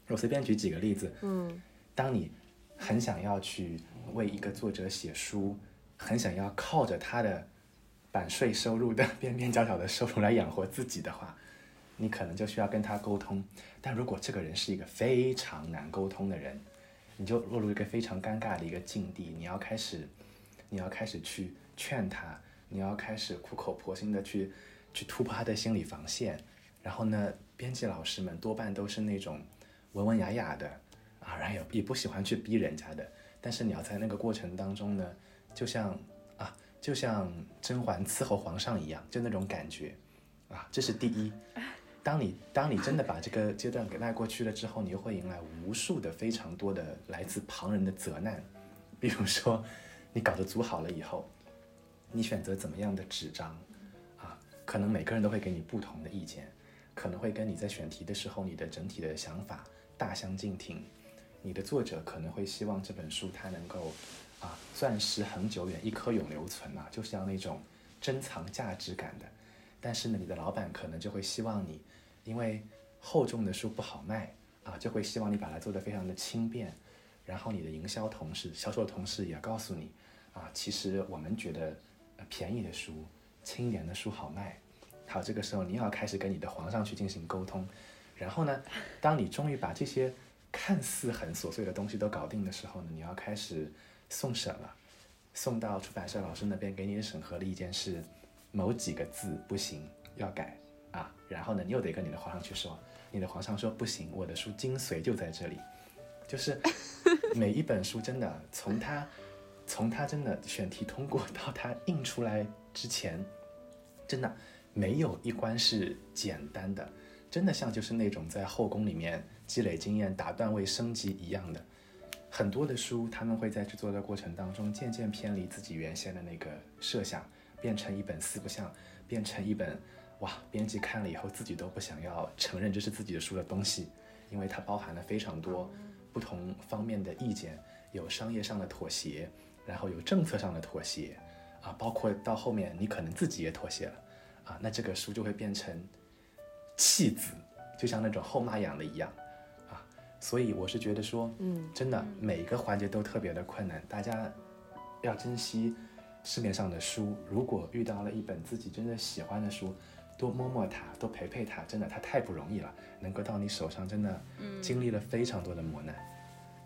我随便举几个例子，嗯，当你很想要去为一个作者写书，很想要靠着他的版税收入的 边边角角的收入来养活自己的话，你可能就需要跟他沟通。但如果这个人是一个非常难沟通的人，你就落入一个非常尴尬的一个境地，你要开始，你要开始去劝他。你要开始苦口婆心的去去突破他的心理防线，然后呢，编辑老师们多半都是那种文文雅雅的啊，然后也也不喜欢去逼人家的。但是你要在那个过程当中呢，就像啊，就像甄嬛伺候皇上一样，就那种感觉啊，这是第一。当你当你真的把这个阶段给迈过去了之后，你又会迎来无数的非常多的来自旁人的责难，比如说你搞得组好了以后。你选择怎么样的纸张，啊，可能每个人都会给你不同的意见，可能会跟你在选题的时候你的整体的想法大相径庭。你的作者可能会希望这本书它能够，啊，钻石恒久远，一颗永留存啊，就是要那种珍藏价值感的。但是呢，你的老板可能就会希望你，因为厚重的书不好卖啊，就会希望你把它做得非常的轻便。然后你的营销同事、销售同事也告诉你，啊，其实我们觉得。便宜的书，轻点的书好卖。好，这个时候你要开始跟你的皇上去进行沟通。然后呢，当你终于把这些看似很琐碎的东西都搞定的时候呢，你要开始送审了，送到出版社老师那边给你审核的意见是某几个字不行，要改啊。然后呢，你又得跟你的皇上去说，你的皇上说不行，我的书精髓就在这里，就是 每一本书真的从它。从它真的选题通过到它印出来之前，真的没有一关是简单的，真的像就是那种在后宫里面积累经验、打段位升级一样的。很多的书他们会在制作的过程当中渐渐偏离自己原先的那个设想，变成一本四不像，变成一本哇，编辑看了以后自己都不想要承认这是自己的书的东西，因为它包含了非常多不同方面的意见，有商业上的妥协。然后有政策上的妥协，啊，包括到后面你可能自己也妥协了，啊，那这个书就会变成弃子，就像那种后妈养的一样，啊，所以我是觉得说，嗯，真的每一个环节都特别的困难，大家要珍惜市面上的书，如果遇到了一本自己真的喜欢的书，多摸摸它，多陪陪它，真的它太不容易了，能够到你手上，真的经历了非常多的磨难。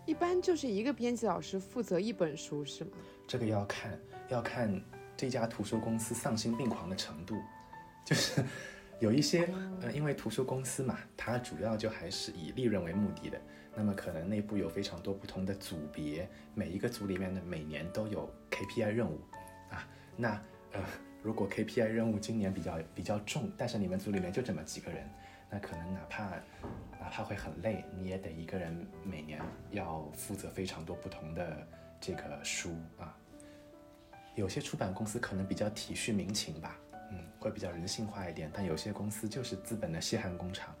一般就是一个编辑老师负责一本书，是吗？这个要看，要看这家图书公司丧心病狂的程度。就是有一些，呃，因为图书公司嘛，它主要就还是以利润为目的的。那么可能内部有非常多不同的组别，每一个组里面的，每年都有 KPI 任务啊。那呃，如果 KPI 任务今年比较比较重，但是你们组里面就这么几个人，那可能哪怕。哪怕会很累，你也得一个人每年要负责非常多不同的这个书啊。有些出版公司可能比较体恤民情吧，嗯，会比较人性化一点。但有些公司就是资本的血汗工厂。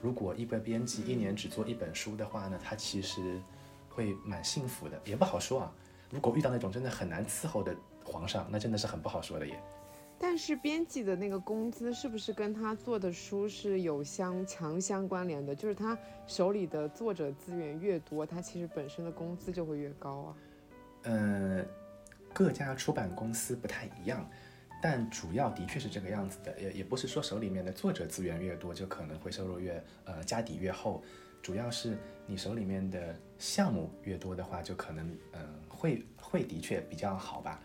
如果一个编辑一年只做一本书的话呢，他其实会蛮幸福的，也不好说啊。如果遇到那种真的很难伺候的皇上，那真的是很不好说的耶。但是编辑的那个工资是不是跟他做的书是有相强相关联的？就是他手里的作者资源越多，他其实本身的工资就会越高啊。嗯，各家出版公司不太一样，但主要的确是这个样子的。也也不是说手里面的作者资源越多就可能会收入越呃家底越厚，主要是你手里面的项目越多的话，就可能嗯会会的确比较好吧。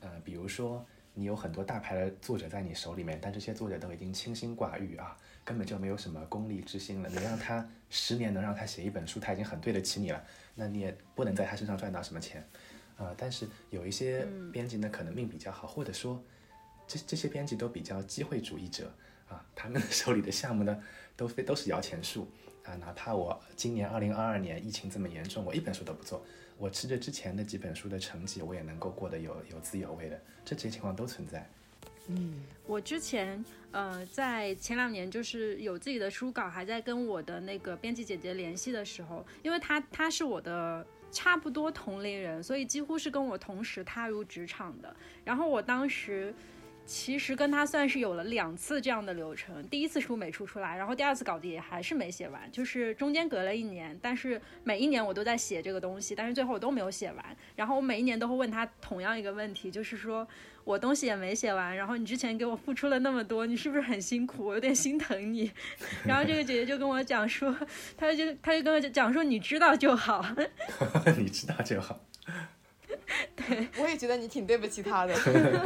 呃，比如说。你有很多大牌的作者在你手里面，但这些作者都已经清心寡欲啊，根本就没有什么功利之心了。你让他十年能让他写一本书，他已经很对得起你了。那你也不能在他身上赚到什么钱，啊。但是有一些编辑呢，可能命比较好，或者说这这些编辑都比较机会主义者啊，他们 手里的项目呢，都非都是摇钱树啊。哪怕我今年二零二二年疫情这么严重，我一本书都不做。我吃着之前的几本书的成绩，我也能够过得有有滋有味的，这些情况都存在。嗯，我之前呃在前两年就是有自己的书稿，还在跟我的那个编辑姐姐联系的时候，因为她她是我的差不多同龄人，所以几乎是跟我同时踏入职场的。然后我当时。其实跟他算是有了两次这样的流程，第一次书没出出来，然后第二次稿子也还是没写完，就是中间隔了一年，但是每一年我都在写这个东西，但是最后我都没有写完。然后我每一年都会问他同样一个问题，就是说我东西也没写完，然后你之前给我付出了那么多，你是不是很辛苦？我有点心疼你。然后这个姐姐就跟我讲说，她就她就跟我讲说，你知道就好，你知道就好。对，我也觉得你挺对不起他的。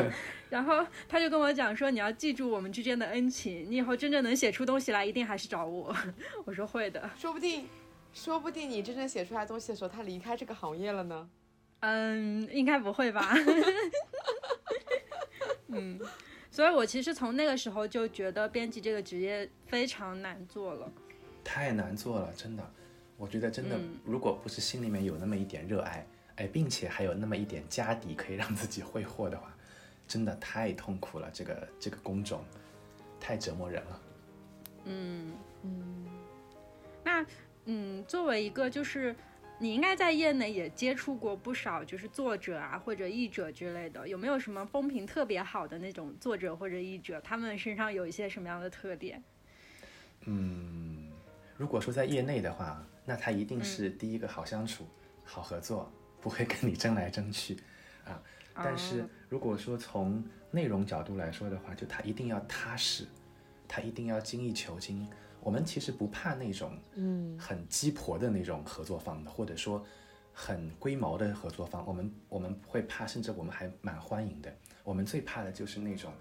然后他就跟我讲说，你要记住我们之间的恩情，你以后真正能写出东西来，一定还是找我。我说会的，说不定，说不定你真正写出来东西的时候，他离开这个行业了呢。嗯，应该不会吧。嗯，所以我其实从那个时候就觉得编辑这个职业非常难做了，太难做了，真的。我觉得真的，如果不是心里面有那么一点热爱。哎，并且还有那么一点家底可以让自己挥霍的话，真的太痛苦了。这个这个工种太折磨人了。嗯嗯，那嗯，作为一个就是你应该在业内也接触过不少就是作者啊或者译者之类的，有没有什么风评特别好的那种作者或者译者？他们身上有一些什么样的特点？嗯，如果说在业内的话，那他一定是第一个好相处、好合作。不会跟你争来争去，啊，但是如果说从内容角度来说的话，就他一定要踏实，他一定要精益求精。我们其实不怕那种，嗯，很鸡婆的那种合作方的，或者说很龟毛的合作方，我们我们不会怕，甚至我们还蛮欢迎的。我们最怕的就是那种，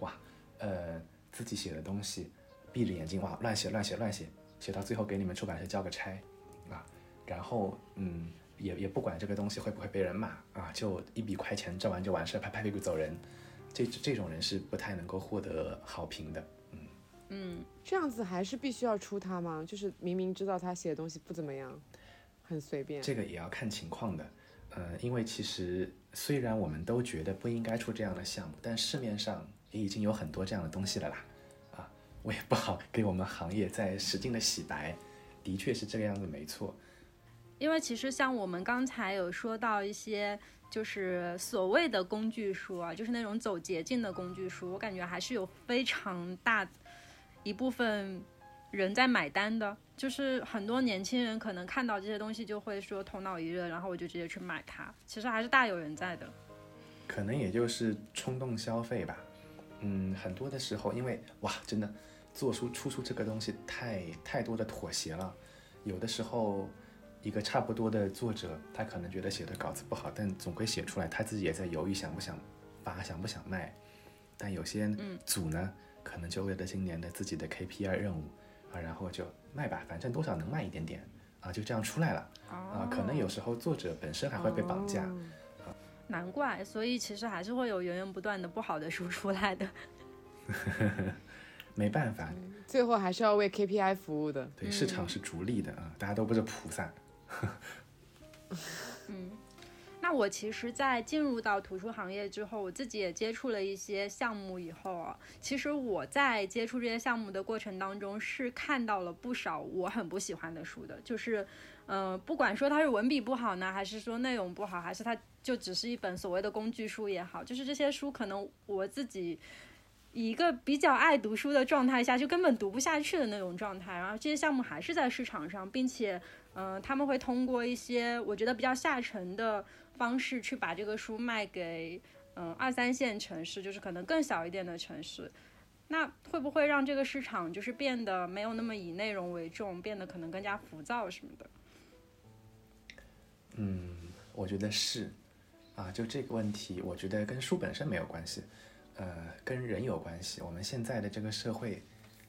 哇，呃，自己写的东西，闭着眼睛哇乱写乱写乱写，写到最后给你们出版社交个差，啊，然后嗯。也也不管这个东西会不会被人骂啊，就一笔快钱挣完就完事儿，拍拍屁股走人。这这种人是不太能够获得好评的。嗯嗯，这样子还是必须要出他吗？就是明明知道他写的东西不怎么样，很随便。这个也要看情况的。呃，因为其实虽然我们都觉得不应该出这样的项目，但市面上也已经有很多这样的东西了啦。啊，我也不好给我们行业再使劲的洗白。的确是这个样子，没错。因为其实像我们刚才有说到一些，就是所谓的工具书啊，就是那种走捷径的工具书，我感觉还是有非常大一部分人在买单的。就是很多年轻人可能看到这些东西就会说头脑一热，然后我就直接去买它。其实还是大有人在的。可能也就是冲动消费吧。嗯，很多的时候，因为哇，真的做出出出这个东西太太多的妥协了，有的时候。一个差不多的作者，他可能觉得写的稿子不好，但总归写出来，他自己也在犹豫想不想发，想不想卖。但有些组呢，可能就为了今年的自己的 KPI 任务啊，然后就卖吧，反正多少能卖一点点啊，就这样出来了啊。可能有时候作者本身还会被绑架啊。难怪，所以其实还是会有源源不断的不好的书出来的。没办法，最后还是要为 KPI 服务的。对，市场是逐利的啊，大家都不是菩萨。嗯，那我其实，在进入到图书行业之后，我自己也接触了一些项目以后啊，其实我在接触这些项目的过程当中，是看到了不少我很不喜欢的书的，就是，嗯，不管说它是文笔不好呢，还是说内容不好，还是它就只是一本所谓的工具书也好，就是这些书可能我自己。以一个比较爱读书的状态下，就根本读不下去的那种状态。然后这些项目还是在市场上，并且，嗯，他们会通过一些我觉得比较下沉的方式去把这个书卖给，嗯，二三线城市，就是可能更小一点的城市。那会不会让这个市场就是变得没有那么以内容为重，变得可能更加浮躁什么的？嗯，我觉得是，啊，就这个问题，我觉得跟书本身没有关系。呃，跟人有关系。我们现在的这个社会，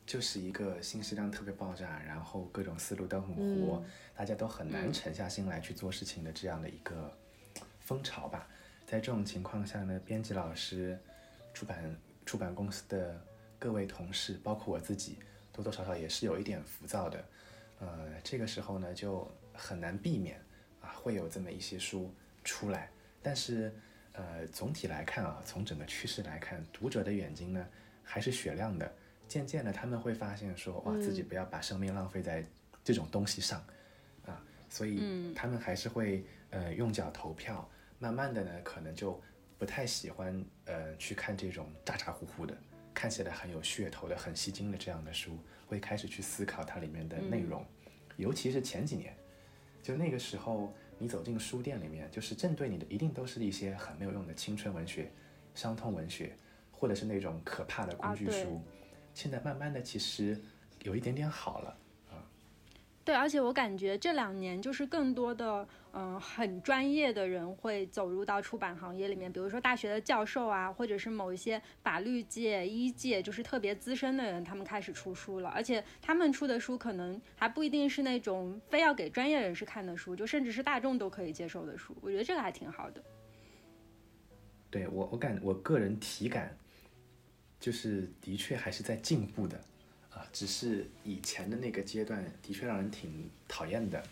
就是一个信息量特别爆炸，然后各种思路都很活，大家都很难沉下心来去做事情的这样的一个风潮吧。在这种情况下呢，编辑老师、出版出版公司的各位同事，包括我自己，多多少少也是有一点浮躁的。呃，这个时候呢，就很难避免啊，会有这么一些书出来，但是。呃，总体来看啊，从整个趋势来看，读者的眼睛呢还是雪亮的。渐渐的，他们会发现说，哇，自己不要把生命浪费在这种东西上，啊，所以他们还是会呃用脚投票。慢慢的呢，可能就不太喜欢呃去看这种咋咋呼呼的，看起来很有噱头的、很吸睛的这样的书，会开始去思考它里面的内容。尤其是前几年，就那个时候。你走进书店里面，就是正对你的一定都是一些很没有用的青春文学、伤痛文学，或者是那种可怕的工具书。现在慢慢的，其实有一点点好了。对，而且我感觉这两年就是更多的，嗯，很专业的人会走入到出版行业里面，比如说大学的教授啊，或者是某一些法律界、医界，就是特别资深的人，他们开始出书了。而且他们出的书可能还不一定是那种非要给专业人士看的书，就甚至是大众都可以接受的书。我觉得这个还挺好的。对我，我感我个人体感，就是的确还是在进步的。啊，只是以前的那个阶段的确让人挺讨厌的。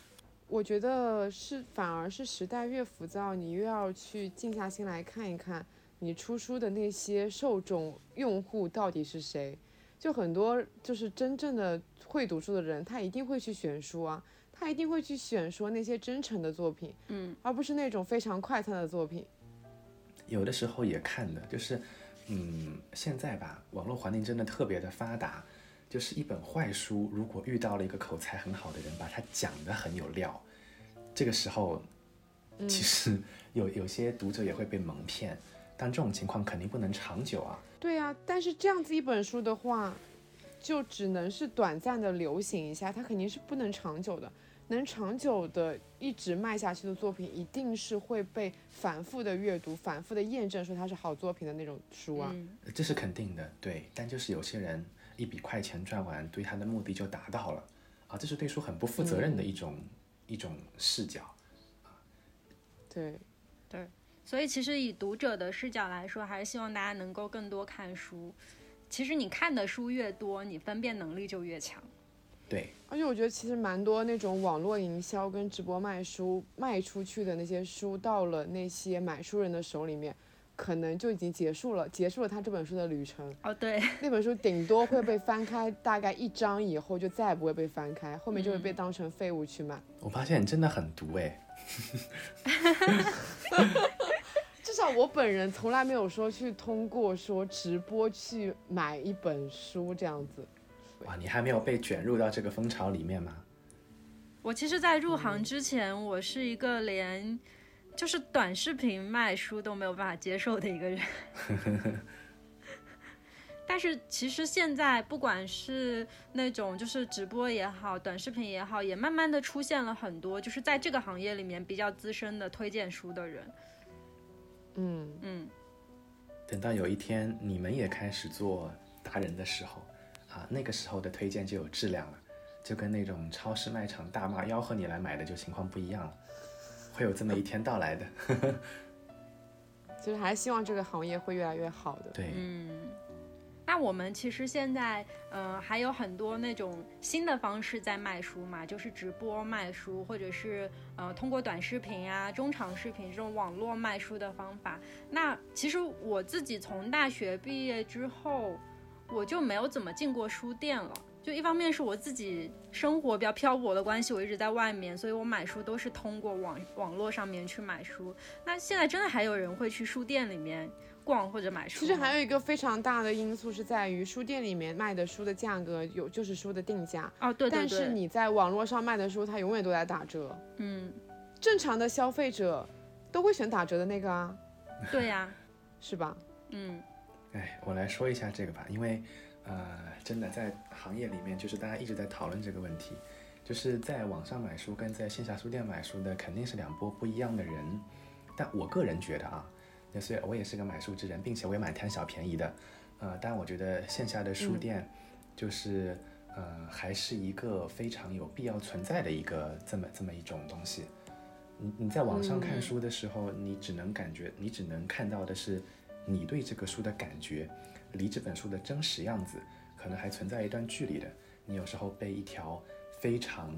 我觉得是，反而是时代越浮躁，你越要去静下心来看一看，你出书的那些受众用户到底是谁。就很多就是真正的会读书的人，他一定会去选书啊，他一定会去选说那些真诚的作品，嗯，而不是那种非常快餐的作品。有的时候也看的，就是，嗯，现在吧，网络环境真的特别的发达。就是一本坏书，如果遇到了一个口才很好的人，把它讲得很有料，这个时候，其实有有些读者也会被蒙骗，但这种情况肯定不能长久啊。对呀，但是这样子一本书的话，就只能是短暂的流行一下，它肯定是不能长久的。能长久的一直卖下去的作品，一定是会被反复的阅读、反复的验证，说它是好作品的那种书啊。这是肯定的，对。但就是有些人。一笔快钱赚完，对他的目的就达到了，啊，这是对书很不负责任的一种一种视角，啊，对，对，所以其实以读者的视角来说，还是希望大家能够更多看书。其实你看的书越多，你分辨能力就越强。对，而且我觉得其实蛮多那种网络营销跟直播卖书卖出去的那些书，到了那些买书人的手里面。可能就已经结束了，结束了他这本书的旅程。哦，对，那本书顶多会被翻开，大概一章以后就再也不会被翻开，后面就会被当成废物去卖。我发现你真的很毒哎，至少我本人从来没有说去通过说直播去买一本书这样子。哇，你还没有被卷入到这个风潮里面吗？我其实，在入行之前，我是一个连。就是短视频卖书都没有办法接受的一个人，但是其实现在不管是那种就是直播也好，短视频也好，也慢慢的出现了很多就是在这个行业里面比较资深的推荐书的人。嗯嗯，等到有一天你们也开始做达人的时候，啊，那个时候的推荐就有质量了，就跟那种超市卖场大妈吆喝你来买的就情况不一样了。会有这么一天到来的，就是还是希望这个行业会越来越好的。对，嗯，那我们其实现在，嗯，还有很多那种新的方式在卖书嘛，就是直播卖书，或者是呃通过短视频啊、中长视频这种网络卖书的方法。那其实我自己从大学毕业之后，我就没有怎么进过书店了。就一方面是我自己生活比较漂泊的关系，我一直在外面，所以我买书都是通过网网络上面去买书。那现在真的还有人会去书店里面？逛或者买书，其实还有一个非常大的因素是在于书店里面卖的书的价格有就是书的定价哦，对对对。但是你在网络上卖的书，它永远都在打折。嗯，正常的消费者都会选打折的那个啊。对呀，是吧？嗯。哎，我来说一下这个吧，因为呃，真的在行业里面，就是大家一直在讨论这个问题，就是在网上买书跟在线下书店买书的肯定是两波不一样的人。但我个人觉得啊。那虽然，我也是个买书之人，并且我也蛮贪小便宜的，呃，但我觉得线下的书店，就是，呃，还是一个非常有必要存在的一个这么这么一种东西。你你在网上看书的时候，你只能感觉，你只能看到的是你对这个书的感觉，离这本书的真实样子，可能还存在一段距离的。你有时候被一条非常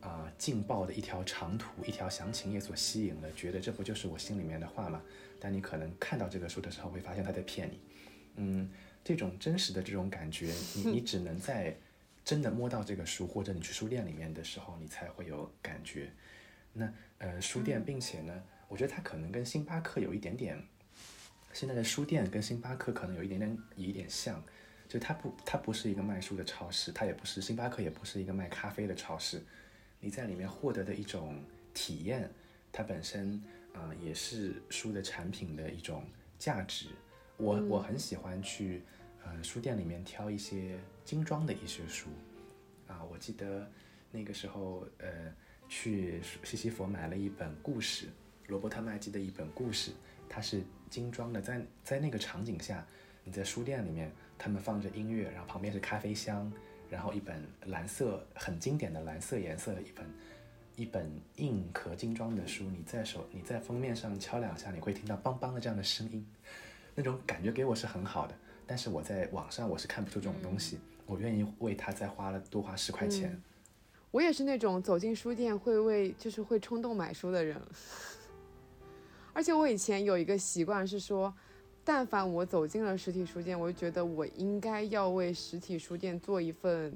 啊劲爆的一条长图、一条详情页所吸引了，觉得这不就是我心里面的话吗？但你可能看到这个书的时候，会发现他在骗你。嗯，这种真实的这种感觉，你 你只能在真的摸到这个书，或者你去书店里面的时候，你才会有感觉。那呃，书店，并且呢，我觉得它可能跟星巴克有一点点，现在的书店跟星巴克可能有一点点有一点像，就它不它不是一个卖书的超市，它也不是星巴克，也不是一个卖咖啡的超市。你在里面获得的一种体验，它本身。啊，也是书的产品的一种价值。我我很喜欢去，呃，书店里面挑一些精装的一些书。啊，我记得那个时候，呃，去西西佛买了一本故事，罗伯特麦基的一本故事，它是精装的。在在那个场景下，你在书店里面，他们放着音乐，然后旁边是咖啡香，然后一本蓝色很经典的蓝色颜色的一本。一本硬壳精装的书，你在手，你在封面上敲两下，你会听到梆梆的这样的声音，那种感觉给我是很好的。但是我在网上我是看不出这种东西，我愿意为它再花了多花十块钱。我也是那种走进书店会为就是会冲动买书的人，而且我以前有一个习惯是说，但凡我走进了实体书店，我就觉得我应该要为实体书店做一份。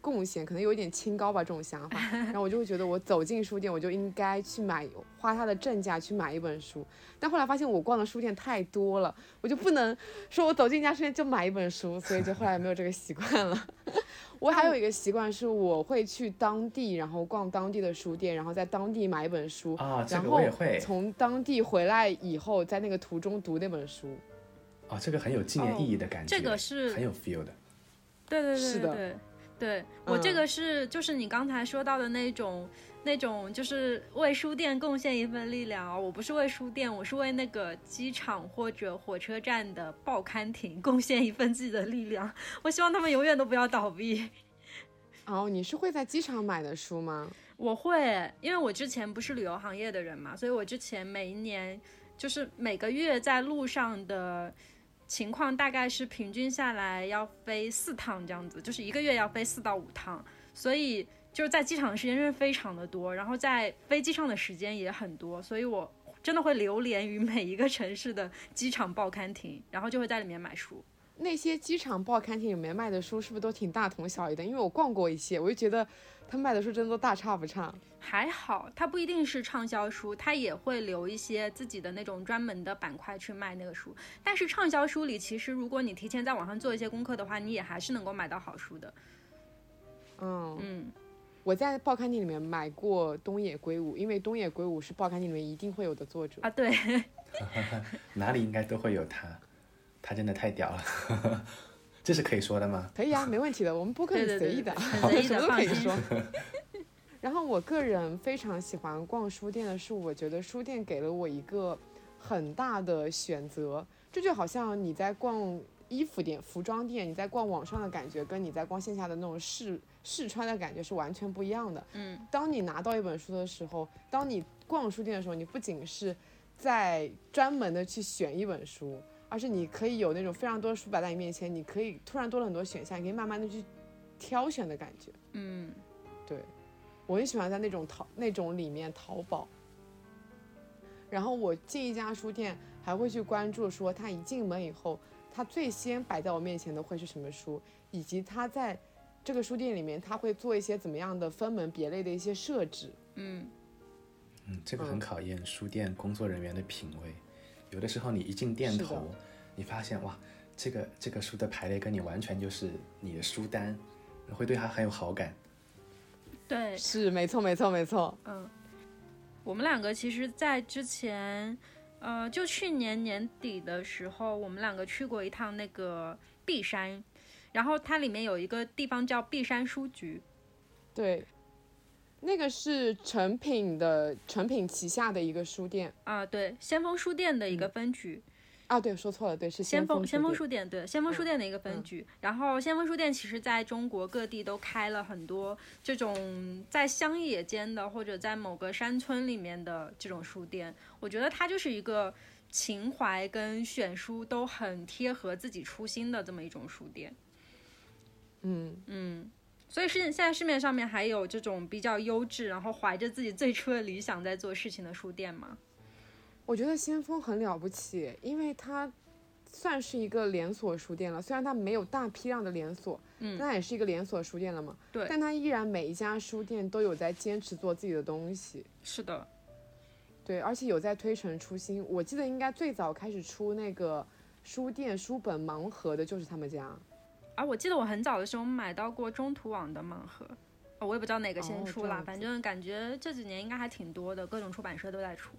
贡献可能有一点清高吧，这种想法，然后我就会觉得我走进书店，我就应该去买，花它的正价去买一本书。但后来发现我逛的书店太多了，我就不能说我走进一家书店就买一本书，所以就后来没有这个习惯了。我还有一个习惯是，我会去当地，然后逛当地的书店，然后在当地买一本书啊，然后从当地回来以后，在那个途中读那本书。啊，这个很有纪念意义的感觉，这个是很有 feel 的。对对对，是的。对我这个是就是你刚才说到的那种那种就是为书店贡献一份力量啊！我不是为书店，我是为那个机场或者火车站的报刊亭贡献一份自己的力量。我希望他们永远都不要倒闭。哦，你是会在机场买的书吗？我会，因为我之前不是旅游行业的人嘛，所以我之前每一年就是每个月在路上的。情况大概是平均下来要飞四趟这样子，就是一个月要飞四到五趟，所以就是在机场的时间是非常的多，然后在飞机上的时间也很多，所以我真的会流连于每一个城市的机场报刊亭，然后就会在里面买书。那些机场报刊亭里面卖的书是不是都挺大同小异的？因为我逛过一些，我就觉得。他卖的书真的都大差不差，还好，他不一定是畅销书，他也会留一些自己的那种专门的板块去卖那个书。但是畅销书里，其实如果你提前在网上做一些功课的话，你也还是能够买到好书的。嗯嗯，我在报刊亭里面买过东野圭吾，因为东野圭吾是报刊亭里面一定会有的作者啊。对，哪里应该都会有他，他真的太屌了。这是可以说的吗？可以啊，没问题的。我们播客很 随意的，什么都可以说。然后我个人非常喜欢逛书店的是，我觉得书店给了我一个很大的选择。这就好像你在逛衣服店、服装店，你在逛网上的感觉，跟你在逛线下的那种试试穿的感觉是完全不一样的。嗯，当你拿到一本书的时候，当你逛书店的时候，你不仅是在专门的去选一本书。而是你可以有那种非常多的书摆在你面前，你可以突然多了很多选项，你可以慢慢的去挑选的感觉。嗯，对，我很喜欢在那种淘那种里面淘宝。然后我进一家书店，还会去关注说他一进门以后，他最先摆在我面前的会是什么书，以及他在这个书店里面他会做一些怎么样的分门别类的一些设置。嗯，嗯，这个很考验书店工作人员的品味。有的时候你一进店头，你发现哇，这个这个书的排列跟你完全就是你的书单，会对它很有好感。对，是，没错，没错，没错。嗯，我们两个其实，在之前，呃，就去年年底的时候，我们两个去过一趟那个璧山，然后它里面有一个地方叫璧山书局，对，那个是诚品的诚品旗下的一个书店啊、对，先锋书店的一个分局。啊，对，说错了，对，是先锋先锋书店，对，先锋书店的一个分局。然后先锋书店其实在中国各地都开了很多这种在乡野间的，或者在某个山村里面的这种书店。我觉得它就是一个情怀跟选书都很贴合自己初心的这么一种书店。嗯，嗯，所以是现在市面上面还有这种比较优质，然后怀着自己最初的理想在做事情的书店吗？我觉得先锋很了不起，因为它算是一个连锁书店了，虽然它没有大批量的连锁，嗯但它也是一个连锁书店了嘛。对但它依然每一家书店都有在坚持做自己的东西，是的，对，而且有在推陈出新。我记得应该最早开始出那个书店书本盲盒的就是他们家。啊，我记得我很早的时候买到过中途网的盲盒，哦我也不知道哪个先哦出啦，这样子反正感觉这几年应该还挺多的，各种出版社都在出。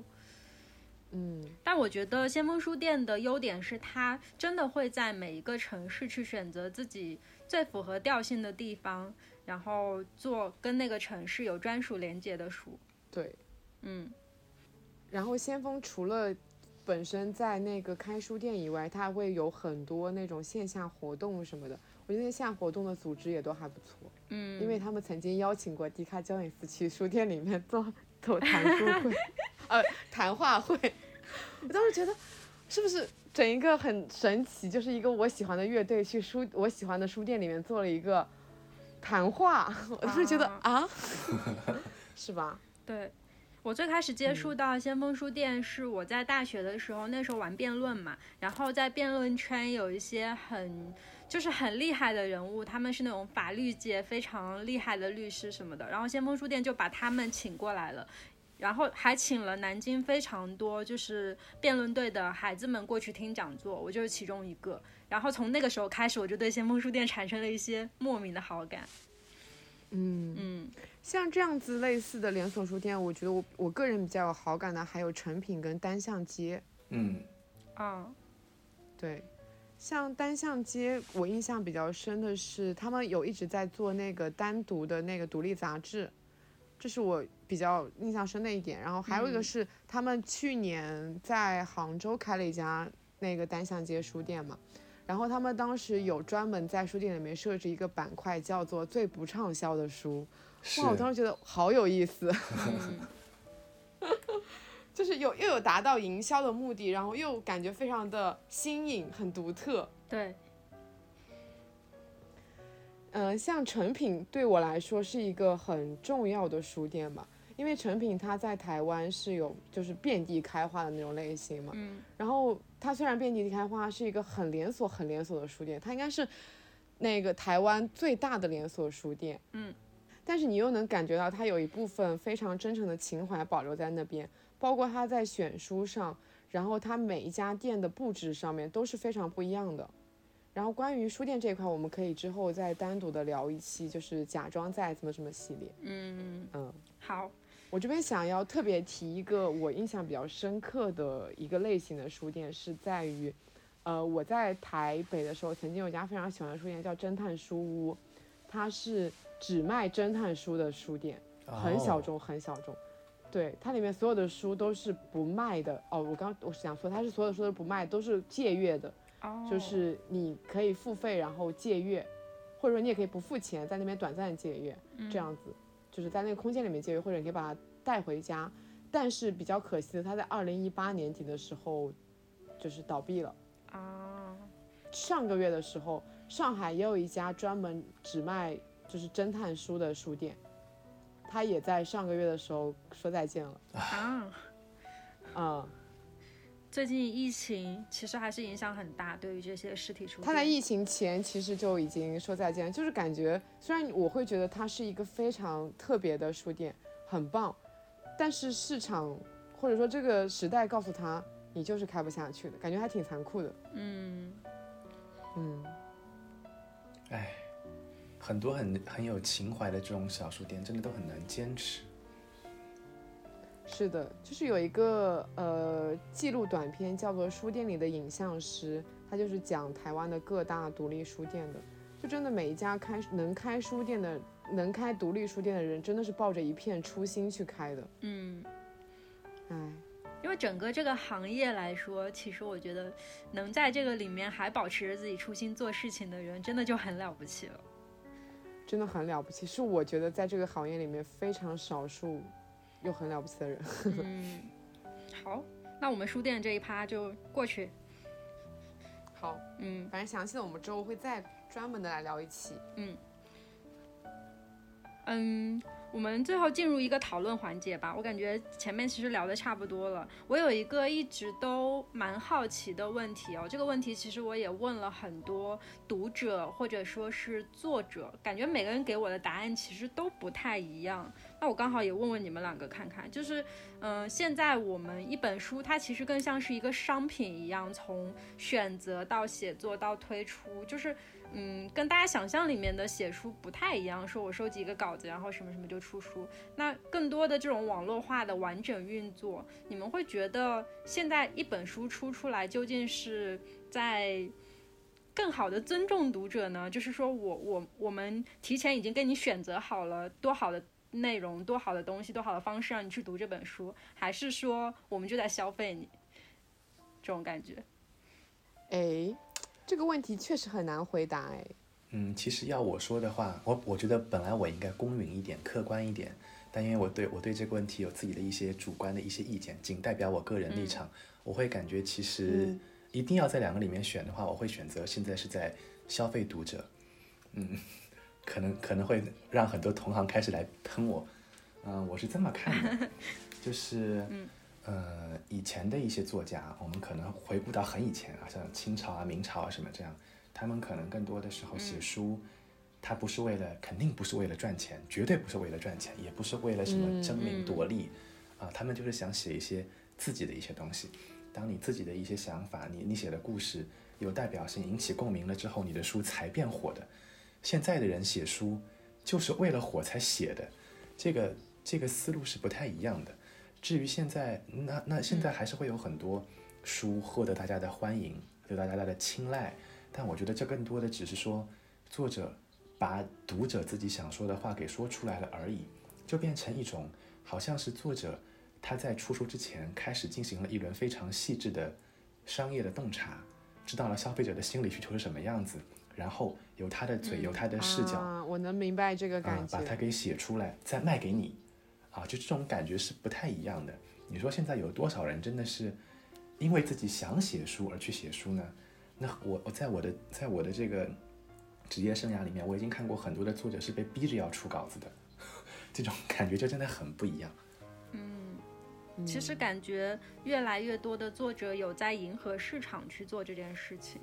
嗯，但我觉得先锋书店的优点是，它真的会在每一个城市去选择自己最符合调性的地方，然后做跟那个城市有专属连接的书。对。嗯然后先锋除了本身在那个开书店以外，它会有很多那种线下活动什么的。我觉得线下活动的组织也都还不错，嗯，因为他们曾经邀请过迪卡焦点斯去书店里面做做谈书会，呃，谈话会。我当时觉得，是不是整一个很神奇，就是一个我喜欢的乐队去书我喜欢的书店里面做了一个谈话，我当时觉得啊，是吧？对。我最开始接触到先锋书店是我在大学的时候，那时候玩辩论嘛，然后在辩论圈有一些很就是很厉害的人物，他们是那种法律界非常厉害的律师什么的，然后先锋书店就把他们请过来了。然后还请了南京非常多就是辩论队的孩子们过去听讲座，我就是其中一个。然后从那个时候开始，我就对先锋书店产生了一些莫名的好感。嗯。嗯像这样子类似的连锁书店，我觉得我我个人比较有好感的还有成品跟单向街。嗯，啊对，像单向街，我印象比较深的是他们有一直在做那个单独的那个独立杂志，这是我比较印象深的一点。然后还有一个嗯是他们去年在杭州开了一家那个单向街书店嘛。然后他们当时有专门在书店里面设置一个板块，叫做“最不畅销的书”。是哇，我当时觉得好有意思。嗯 就是有又有达到营销的目的，然后又感觉非常的新颖，很独特。对，嗯、像成品对我来说是一个很重要的书店吧，因为成品它在台湾是有就是遍地开花的那种类型嘛。嗯然后它虽然遍地开花，是一个很连锁、很连锁的书店，它应该是那个台湾最大的连锁书店。嗯。但是你又能感觉到他有一部分非常真诚的情怀保留在那边，包括他在选书上，然后他每一家店的布置上面都是非常不一样的。然后关于书店这一块，我们可以之后再单独的聊一期，就是假装在怎么什么系列。嗯，嗯，好，我这边想要特别提一个我印象比较深刻的一个类型的书店，是在于，呃，我在台北的时候，曾经有一家非常喜欢的书店叫侦探书屋，它是只卖侦探书的书店，很小哦众，很小众。对，它里面所有的书都是不卖的哦。我刚我是想说，它是所有的书都不卖，都是借阅的，哦，就是你可以付费然后借阅，或者说你也可以不付钱，在那边短暂借阅，这样子，就是在那个空间里面借阅，或者你可以把它带回家。但是比较可惜的，它在二零一八年底的时候就是倒闭了。啊，上个月的时候，上海也有一家专门只卖就是侦探书的书店，他也在上个月的时候说再见了。啊，嗯，最近疫情其实还是影响很大，对于这些实体书店。他在疫情前其实就已经说再见了，就是感觉虽然我会觉得它是一个非常特别的书店，很棒，但是市场或者说这个时代告诉他，你就是开不下去的，感觉还挺残酷的。嗯，嗯，哎，很多很很有情怀的这种小书店，真的都很难坚持。是的，就是有一个呃记录短片叫做《书店里的影像师》，它就是讲台湾的各大独立书店的，就真的每一家开能开书店的、能开独立书店的人，真的是抱着一片初心去开的。嗯，哎，因为整个这个行业来说，其实我觉得能在这个里面还保持着自己初心做事情的人，真的就很了不起了。真的很了不起，是我觉得在这个行业里面非常少数又很了不起的人。嗯，好，那我们书店这一趴就过去。好，嗯反正详细的我们之后会再专门的来聊一期。嗯嗯，我们最后进入一个讨论环节吧。我感觉前面其实聊的差不多了。我有一个一直都蛮好奇的问题哦，这个问题其实我也问了很多读者或者说是作者，感觉每个人给我的答案其实都不太一样。那我刚好也问问你们两个看看，就是，嗯、现在我们一本书它其实更像是一个商品一样，从选择到写作到推出，就是。嗯，跟大家想象里面的写书不太一样，说我收集一个稿子，然后什么什么就出书。那更多的这种网络化的完整运作，你们会觉得现在一本书出出来，究竟是在更好的尊重读者呢？就是说我我我们提前已经跟你选择好了多好的内容、多好的东西、多好的方式让你去读这本书，还是说我们就在消费你？这种感觉。哎，这个问题确实很难回答哎。嗯，其实要我说的话，我我觉得本来我应该公允一点、客观一点，但因为我对我对这个问题有自己的一些主观的一些意见，仅代表我个人立场，我会感觉其实嗯一定要在两个里面选的话，我会选择现在是在消费读者，嗯，可能可能会让很多同行开始来喷我，嗯、我是这么看的，就是，呃，以前的一些作家，我们可能回顾到很以前啊，像清朝啊、明朝啊什么这样，他们可能更多的时候写书，他不是为了，肯定不是为了赚钱，绝对不是为了赚钱，也不是为了什么争名夺利，啊，他们就是想写一些自己的一些东西。当你自己的一些想法，你你写的故事有代表性，引起共鸣了之后，你的书才变火的。现在的人写书就是为了火才写的，这个这个思路是不太一样的。至于现在，那那现在还是会有很多书获得大家的欢迎，得到大家的青睐，但我觉得这更多的只是说作者把读者自己想说的话给说出来了而已，就变成一种好像是作者他在出书之前开始进行了一轮非常细致的商业的洞察，知道了消费者的心理需求是什么样子，然后由他的嘴，由他的视角。啊，我能明白这个啊感，觉。把它给写出来，再卖给你，啊，就这种感觉是不太一样的。你说现在有多少人真的是因为自己想写书而去写书呢？那我我在我的在我的这个职业生涯里面，我已经看过很多的作者是被逼着要出稿子的，这种感觉就真的很不一样。嗯其实感觉越来越多的作者有在迎合市场去做这件事情。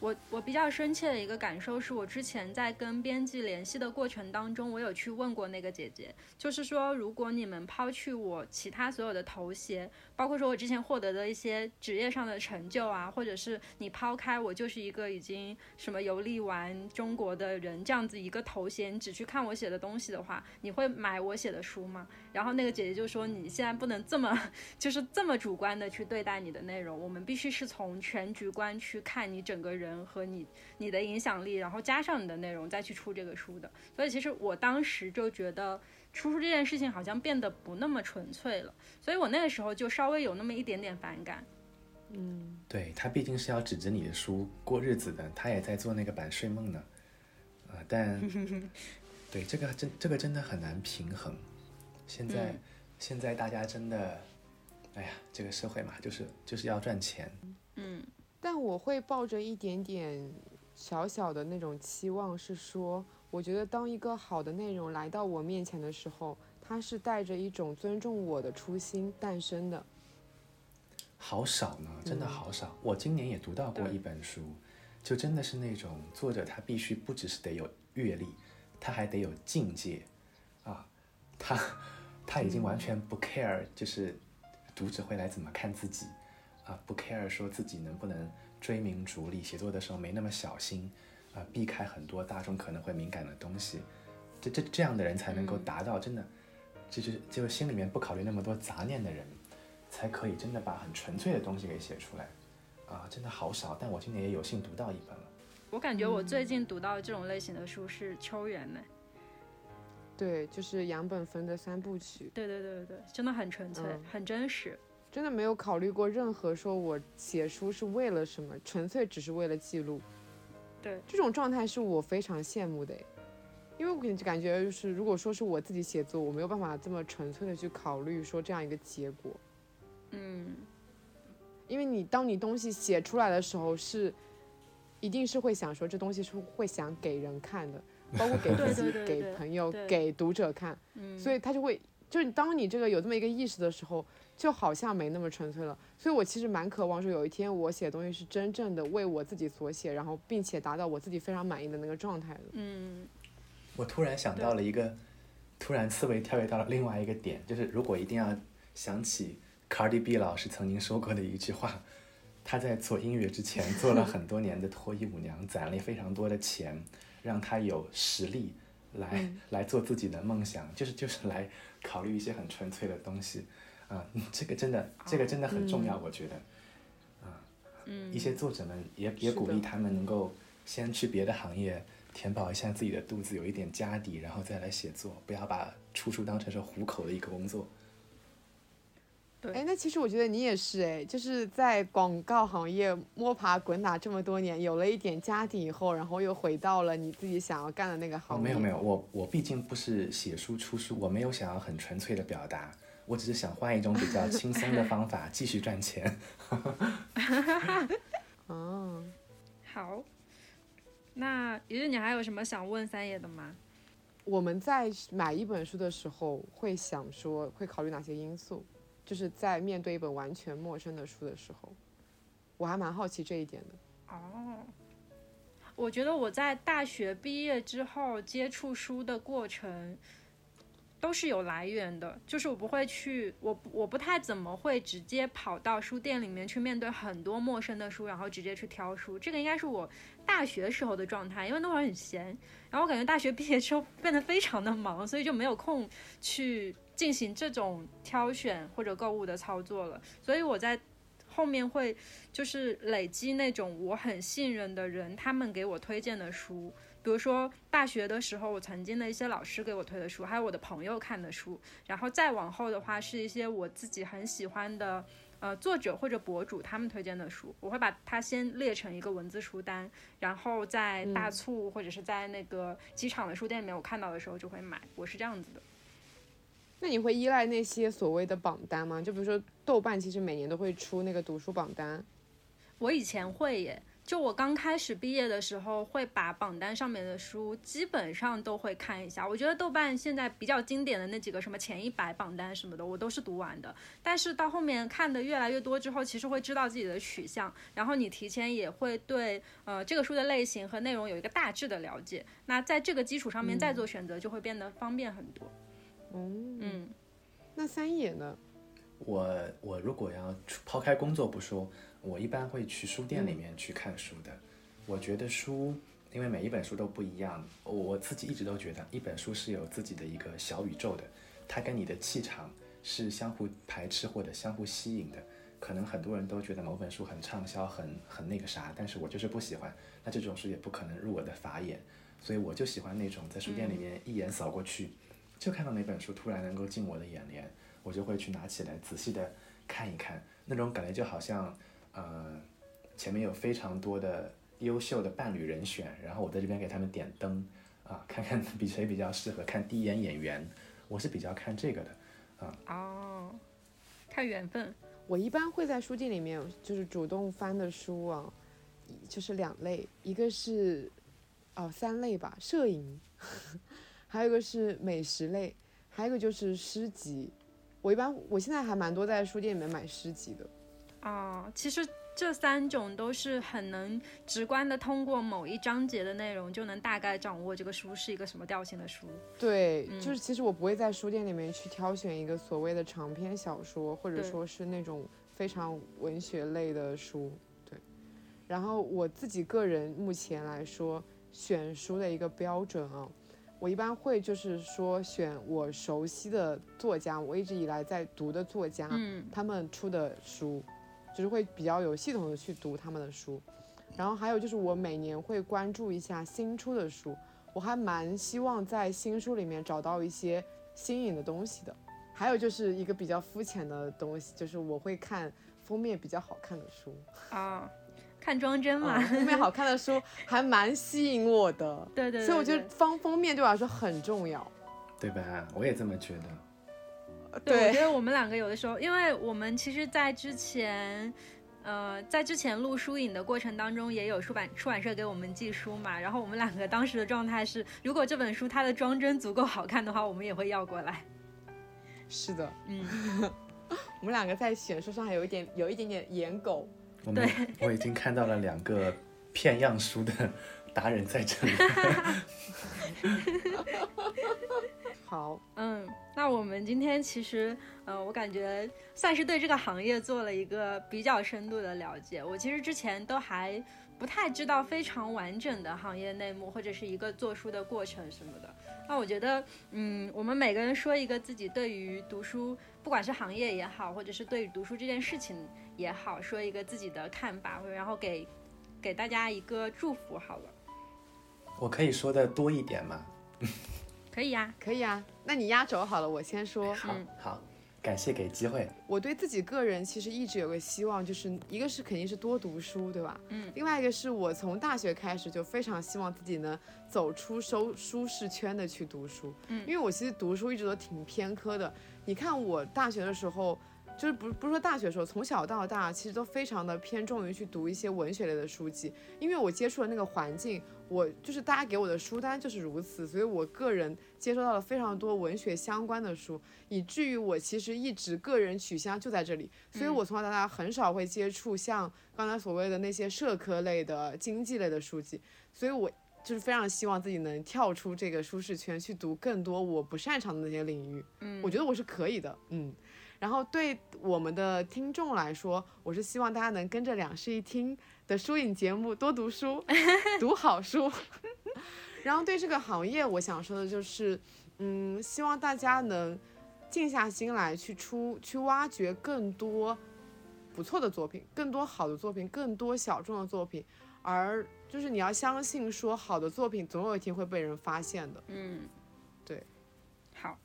我我比较深切的一个感受是我之前在跟编辑联系的过程当中，我有去问过那个姐姐，就是说如果你们抛去我其他所有的头衔，包括说我之前获得的一些职业上的成就啊，或者是你抛开我就是一个已经什么游历完中国的人这样子一个头衔，你只去看我写的东西的话，你会买我写的书吗？然后那个姐姐就说你现在不能这么 就是这么主观的去对待你的内容，我们必须是从全局观去看你整个人和你你的影响力，然后加上你的内容再去出这个书的。所以其实我当时就觉得出书这件事情好像变得不那么纯粹了，所以我那个时候就稍微有那么一点点反感。嗯，对他毕竟是要指着你的书过日子的，他也在做那个版税梦呢，啊、但 对这个真这个真的很难平衡。现在、现在大家真的，哎呀，这个社会嘛，就是就是要赚钱，嗯。但我会抱着一点点小小的那种期望，是说，我觉得当一个好的内容来到我面前的时候，它是带着一种尊重我的初心诞生的。好少呢，真的好少。我今年也读到过一本书，就真的是那种作者他必须不只是得有阅历，他还得有境界。啊，他他已经完全不 care，就是读者会来怎么看自己啊，不 care 说自己能不能追名逐利，写作的时候没那么小心啊，避开很多大众可能会敏感的东西，这这这样的人才能够达到真的，就是就是心里面不考虑那么多杂念的人。才可以真的把很纯粹的东西给写出来，啊，真的好少。但我今年也有幸读到一本了。我感觉我最近读到这种类型的书是《秋园》呢。对，就是杨本芬的三部曲。对对对对对，真的很纯粹，很真实。真的没有考虑过任何说我写书是为了什么，纯粹只是为了记录。对，这种状态是我非常羡慕的，因为我感感觉就是，如果说是我自己写作，我没有办法这么纯粹的去考虑说这样一个结果。嗯，因为你当你东西写出来的时候，是一定是会想说这东西是会想给人看的，包括给自己、给朋友、给读者看，所以他就会，就是当你这个有这么一个意识的时候，就好像没那么纯粹了。所以我其实蛮渴望说有一天我写东西是真正的为我自己所写，然后并且达到我自己非常满意的那个状态的。嗯，我突然想到了一个，突然思维跳跃到了另外一个点，就是如果一定要想起。Cardi B 老师曾经说过的一句话，他在做音乐之前做了很多年的脱衣舞娘，攒了非常多的钱，让他有实力来来做自己的梦想，就是 就是来考虑一些很纯粹的东西，啊，这个真的这个真的很重要，我觉得，啊，一些作者们也也鼓励他们能够先去别的行业填饱一下自己的肚子，有一点家底，然后再来写作，不要把出书当成是糊口的一个工作。哎，那其实我觉得你也是哎，就是在广告行业摸爬滚打这么多年，有了一点家底以后，然后又回到了你自己想要干的那个行业。没有没有，我我毕竟不是写书出书，我没有想要很纯粹的表达，我只是想换一种比较 轻松的方法继续赚钱。哦，好，那于是你还有什么想问三爷的吗？我们在买一本书的时候会想说，会考虑哪些因素？就是在面对一本完全陌生的书的时候，我还蛮好奇这一点的。哦，我觉得我在大学毕业之后接触书的过程都是有来源的，就是我不会去，我我不太怎么会直接跑到书店里面去面对很多陌生的书，然后直接去挑书。这个应该是我大学时候的状态，因为那会儿很闲，然后我感觉大学毕业之后变得非常的忙，所以就没有空去。进行这种挑选或者购物的操作了，所以我在后面会就是累积那种我很信任的人，他们给我推荐的书，比如说大学的时候我曾经的一些老师给我推的书，还有我的朋友看的书，然后再往后的话是一些我自己很喜欢的呃作者或者博主他们推荐的书，我会把它先列成一个文字书单，然后在大促或者是在那个机场的书店里面我看到的时候就会买，我是这样子的。那你会依赖那些所谓的榜单吗？就比如说豆瓣，其实每年都会出那个读书榜单。我以前会耶，就我刚开始毕业的时候，会把榜单上面的书基本上都会看一下。我觉得豆瓣现在比较经典的那几个什么前一百榜单什么的，我都是读完的。但是到后面看的越来越多之后，其实会知道自己的取向，然后你提前也会对呃这个书的类型和内容有一个大致的了解。那在这个基础上面再做选择，就会变得方便很多。嗯，那三野呢？我我如果要抛开工作不说，我一般会去书店里面去看书的。我觉得书，因为每一本书都不一样，我自己一直都觉得一本书是有自己的一个小宇宙的，它跟你的气场是相互排斥或者相互吸引的。可能很多人都觉得某本书很畅销，很很那个啥，但是我就是不喜欢。那这种书也不可能入我的法眼，所以我就喜欢那种在书店里面一眼扫过去。就看到哪本书突然能够进我的眼帘，我就会去拿起来仔细的看一看，那种感觉就好像，呃，前面有非常多的优秀的伴侣人选，然后我在这边给他们点灯，啊，看看比谁比较适合，看第一眼演员，我是比较看这个的，啊。哦，看缘分。我一般会在书店里面就是主动翻的书啊，就是两类，一个是哦三类吧，摄影，还有一个是美食类，还有一个就是诗集。我一般我现在还蛮多在书店里面买诗集的。啊，其实这三种都是很能直观的通过某一章节的内容就能大概掌握这个书是一个什么调性的书。对，就是其实我不会在书店里面去挑选一个所谓的长篇小说，或者说是那种非常文学类的书。对，然后我自己个人目前来说选书的一个标准啊，我一般会就是说选我熟悉的作家，我一直以来在读的作家，嗯他们出的书，就是会比较有系统的去读他们的书。然后还有就是我每年会关注一下新出的书，我还蛮希望在新书里面找到一些新颖的东西的。还有就是一个比较肤浅的东西，就是我会看封面比较好看的书，啊，看装帧嘛。啊封面好看的书 还蛮吸引我的。对对对所以我觉得对方封面对我来说很重要。对吧？我也这么觉得。对，我觉得我们两个有的时候，因为我们其实，在之前，呃，在之前录书影的过程当中，也有出版出版社给我们寄书嘛。然后我们两个当时的状态是，如果这本书它的装帧足够好看的话，我们也会要过来。是的，嗯，我们两个在选书上还有一点有一点点颜狗。我们 我已经看到了两个骗样书的达人在这里。好，嗯，那我们今天其实，呃，我感觉算是对这个行业做了一个比较深度的了解。我其实之前都还不太知道非常完整的行业内幕或者是一个做书的过程什么的。那我觉得，嗯，我们每个人说一个自己对于读书，不管是行业也好，或者是对于读书这件事情也好，说一个自己的看法，然后给给大家一个祝福好了。我可以说的多一点吗？可以呀、可以啊。那你压轴好了，我先说。好嗯好，感谢给机会。我对自己个人其实一直有个希望，就是一个是肯定是多读书，对吧？嗯。另外一个是我从大学开始就非常希望自己能走出收舒适圈的去读书。嗯因为我其实读书一直都挺偏科的。你看我大学的时候。就是不不是说大学的时候，从小到大其实都非常的偏重于去读一些文学类的书籍，因为我接触的那个环境，我就是大家给我的书单就是如此，所以我个人接收到了非常多文学相关的书，以至于我其实一直个人取向就在这里，所以我从小到大很少会接触像刚才所谓的那些社科类的、经济类的书籍，所以我就是非常希望自己能跳出这个舒适圈，去读更多我不擅长的那些领域。嗯，我觉得我是可以的，嗯。然后对我们的听众来说，我是希望大家能跟着两室一厅的书影节目多读书，读好书。然后对这个行业，我想说的就是，嗯，希望大家能静下心来去出去挖掘更多不错的作品，更多好的作品，更多小众的作品，而就是你要相信说，好的作品总有一天会被人发现的。嗯，对，好，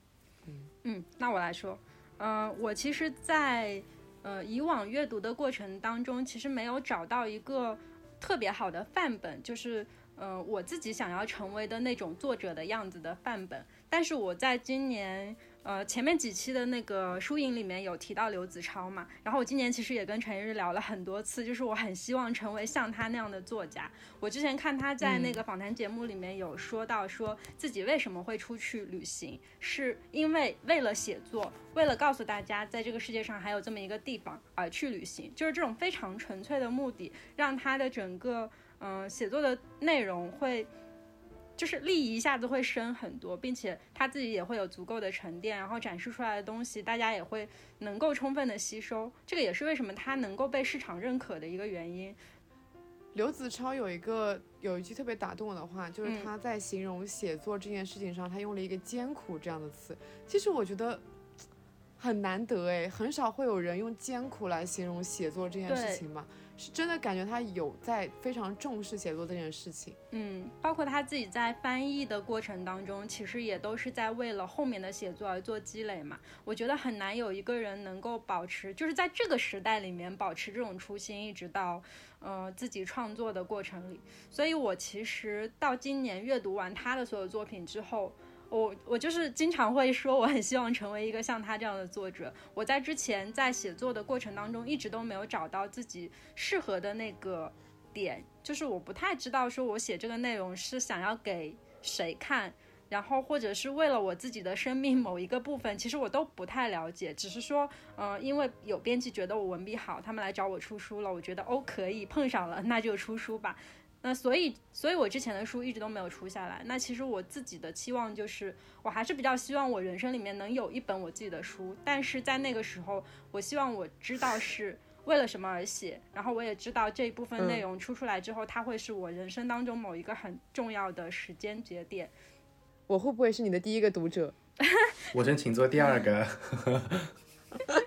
嗯嗯，那我来说，嗯，我其实在，呃以往阅读的过程当中，其实没有找到一个特别好的范本，就是呃我自己想要成为的那种作者的样子的范本。但是我在今年呃前面几期的那个书影里面有提到刘子超嘛，然后我今年其实也跟陈日聊了很多次，就是我很希望成为像他那样的作家。我之前看他在那个访谈节目里面有说到，说自己为什么会出去旅行，是因为为了写作，为了告诉大家在这个世界上还有这么一个地方而去旅行，就是这种非常纯粹的目的，让他的整个嗯、呃写作的内容会。就是利益一下子会深很多，并且他自己也会有足够的沉淀，然后展示出来的东西，大家也会能够充分的吸收。这个也是为什么他能够被市场认可的一个原因。刘子超有一个有一句特别打动我的话，就是嗯他在形容写作这件事情上，他用了一个艰苦这样的词。其实我觉得很难得诶，很少会有人用艰苦来形容写作这件事情嘛。是真的感觉他有在非常重视写作这件事情。嗯，包括他自己在翻译的过程当中，其实也都是在为了后面的写作而做积累嘛。我觉得很难有一个人能够保持，就是在这个时代里面保持这种初心，一直到呃自己创作的过程里。所以我其实到今年阅读完他的所有作品之后，我我就是经常会说，我很希望成为一个像他这样的作者。我在之前在写作的过程当中，一直都没有找到自己适合的那个点，就是我不太知道说我写这个内容是想要给谁看，然后或者是为了我自己的生命某一个部分，其实我都不太了解。只是说，嗯，因为有编辑觉得我文笔好，他们来找我出书了，我觉得哦可以碰上了，那就出书吧。那所以，所以我之前的书一直都没有出下来。那其实我自己的期望就是，我还是比较希望我人生里面能有一本我自己的书。但是在那个时候，我希望我知道是为了什么而写，然后我也知道这一部分内容出出来之后，它会是我人生当中某一个很重要的时间节点。我会不会是你的第一个读者？我真请做第二个。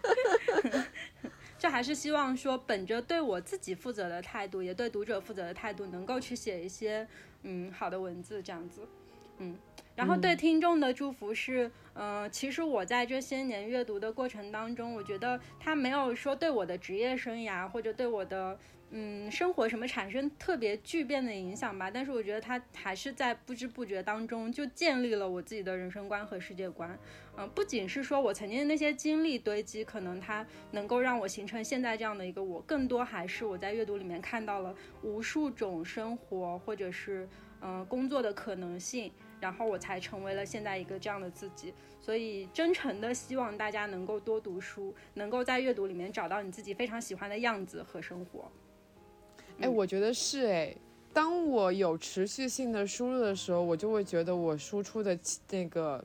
就还是希望说，本着对我自己负责的态度，也对读者负责的态度，能够去写一些嗯好的文字，这样子，嗯。然后对听众的祝福是，嗯，其实我在这些年阅读的过程当中，我觉得他没有说对我的职业生涯或者对我的。嗯，生活什么产生特别巨变的影响吧？但是我觉得它还是在不知不觉当中就建立了我自己的人生观和世界观。嗯，不仅是说我曾经的那些经历堆积，可能它能够让我形成现在这样的一个我，更多还是我在阅读里面看到了无数种生活或者是嗯工作的可能性，然后我才成为了现在一个这样的自己。所以真诚的希望大家能够多读书，能够在阅读里面找到你自己非常喜欢的样子和生活。哎，我觉得是哎。当我有持续性的输入的时候，我就会觉得我输出的那个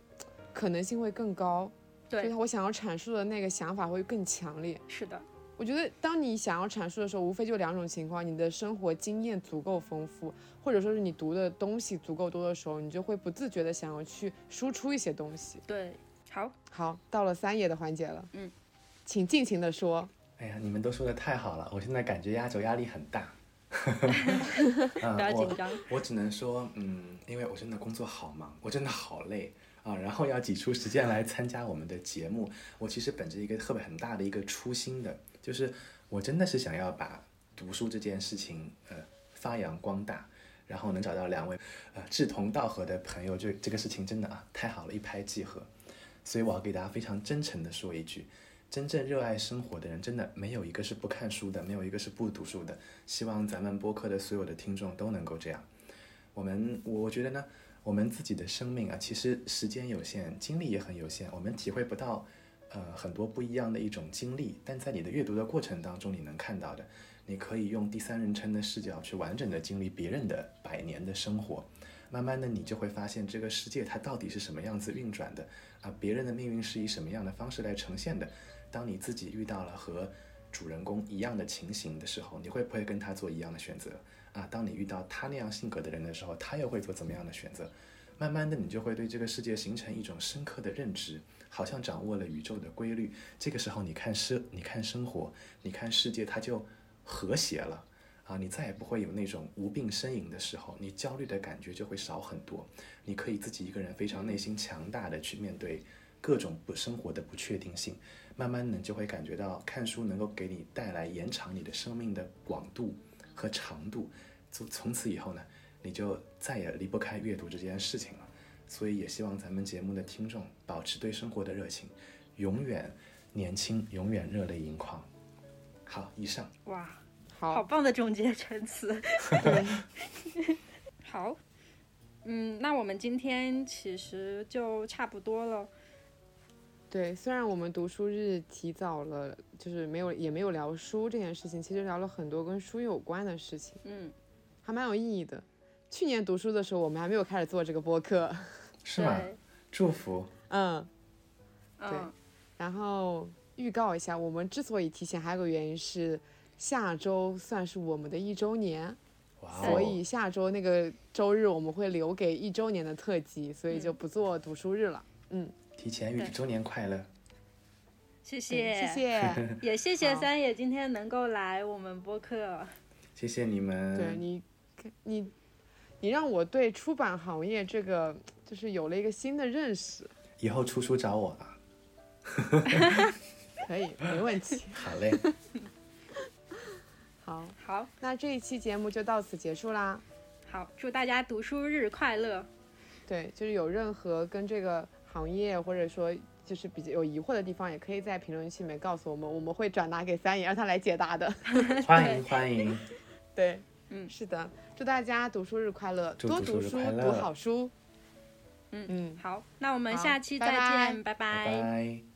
可能性会更高，对，我想要阐述的那个想法会更强烈。是的，我觉得当你想要阐述的时候，无非就两种情况：你的生活经验足够丰富，或者说是你读的东西足够多的时候，你就会不自觉的想要去输出一些东西。对，好，好，到了三页的环节了，嗯，请尽情的说。哎呀，你们都说的太好了，我现在感觉压轴压力很大。不要紧张，我只能说，嗯，因为我真的工作好忙，我真的好累啊，然后要挤出时间来参加我们的节目。我其实本着一个特别很大的一个初心的，就是我真的是想要把读书这件事情呃发扬光大，然后能找到两位呃志同道合的朋友，就这个事情真的啊太好了，一拍即合。所以我要给大家非常真诚的说一句。真正热爱生活的人，真的没有一个是不看书的，没有一个是不读书的。希望咱们播客的所有的听众都能够这样。我们，我觉得呢，我们自己的生命啊，其实时间有限，精力也很有限，我们体会不到，呃，很多不一样的一种经历。但在你的阅读的过程当中，你能看到的，你可以用第三人称的视角去完整的经历别人的百年的生活。慢慢的，你就会发现这个世界它到底是什么样子运转的啊？别人的命运是以什么样的方式来呈现的？当你自己遇到了和主人公一样的情形的时候，你会不会跟他做一样的选择啊？当你遇到他那样性格的人的时候，他又会做怎么样的选择？慢慢的，你就会对这个世界形成一种深刻的认知，好像掌握了宇宙的规律。这个时候，你看生，你看生活，你看世界，它就和谐了啊！你再也不会有那种无病呻吟的时候，你焦虑的感觉就会少很多。你可以自己一个人非常内心强大的去面对各种不生活的不确定性。慢慢的就会感觉到看书能够给你带来延长你的生命的广度和长度，从从此以后呢，你就再也离不开阅读这件事情了。所以也希望咱们节目的听众保持对生活的热情，永远年轻，永远热泪盈眶。好，以上。哇，好好棒的总结陈词。好，嗯，那我们今天其实就差不多了。对，虽然我们读书日提早了，就是没有也没有聊书这件事情，其实聊了很多跟书有关的事情，嗯，还蛮有意义的。去年读书的时候，我们还没有开始做这个播客，是吗？祝福。嗯，对。然后预告一下，我们之所以提前，还有个原因是下周算是我们的一周年，所以下周那个周日我们会留给一周年的特辑，所以就不做读书日了。嗯。提前预祝周年快乐，谢谢谢谢，也谢谢三野今天能够来我们播客，谢谢你们。对你，你，你让我对出版行业这个就是有了一个新的认识。以后出书找我啊，可以，没问题。好嘞，好，好，那这一期节目就到此结束啦。好，祝大家读书日快乐。对，就是有任何跟这个行业或者说就是比较有疑惑的地方，也可以在评论区里面告诉我们，我们会转达给三爷，让他来解答的。欢迎欢迎，对，嗯是的，祝大家读书日快乐，读多读书，读好书。嗯嗯，好，那我们下期再拜拜见，拜拜拜。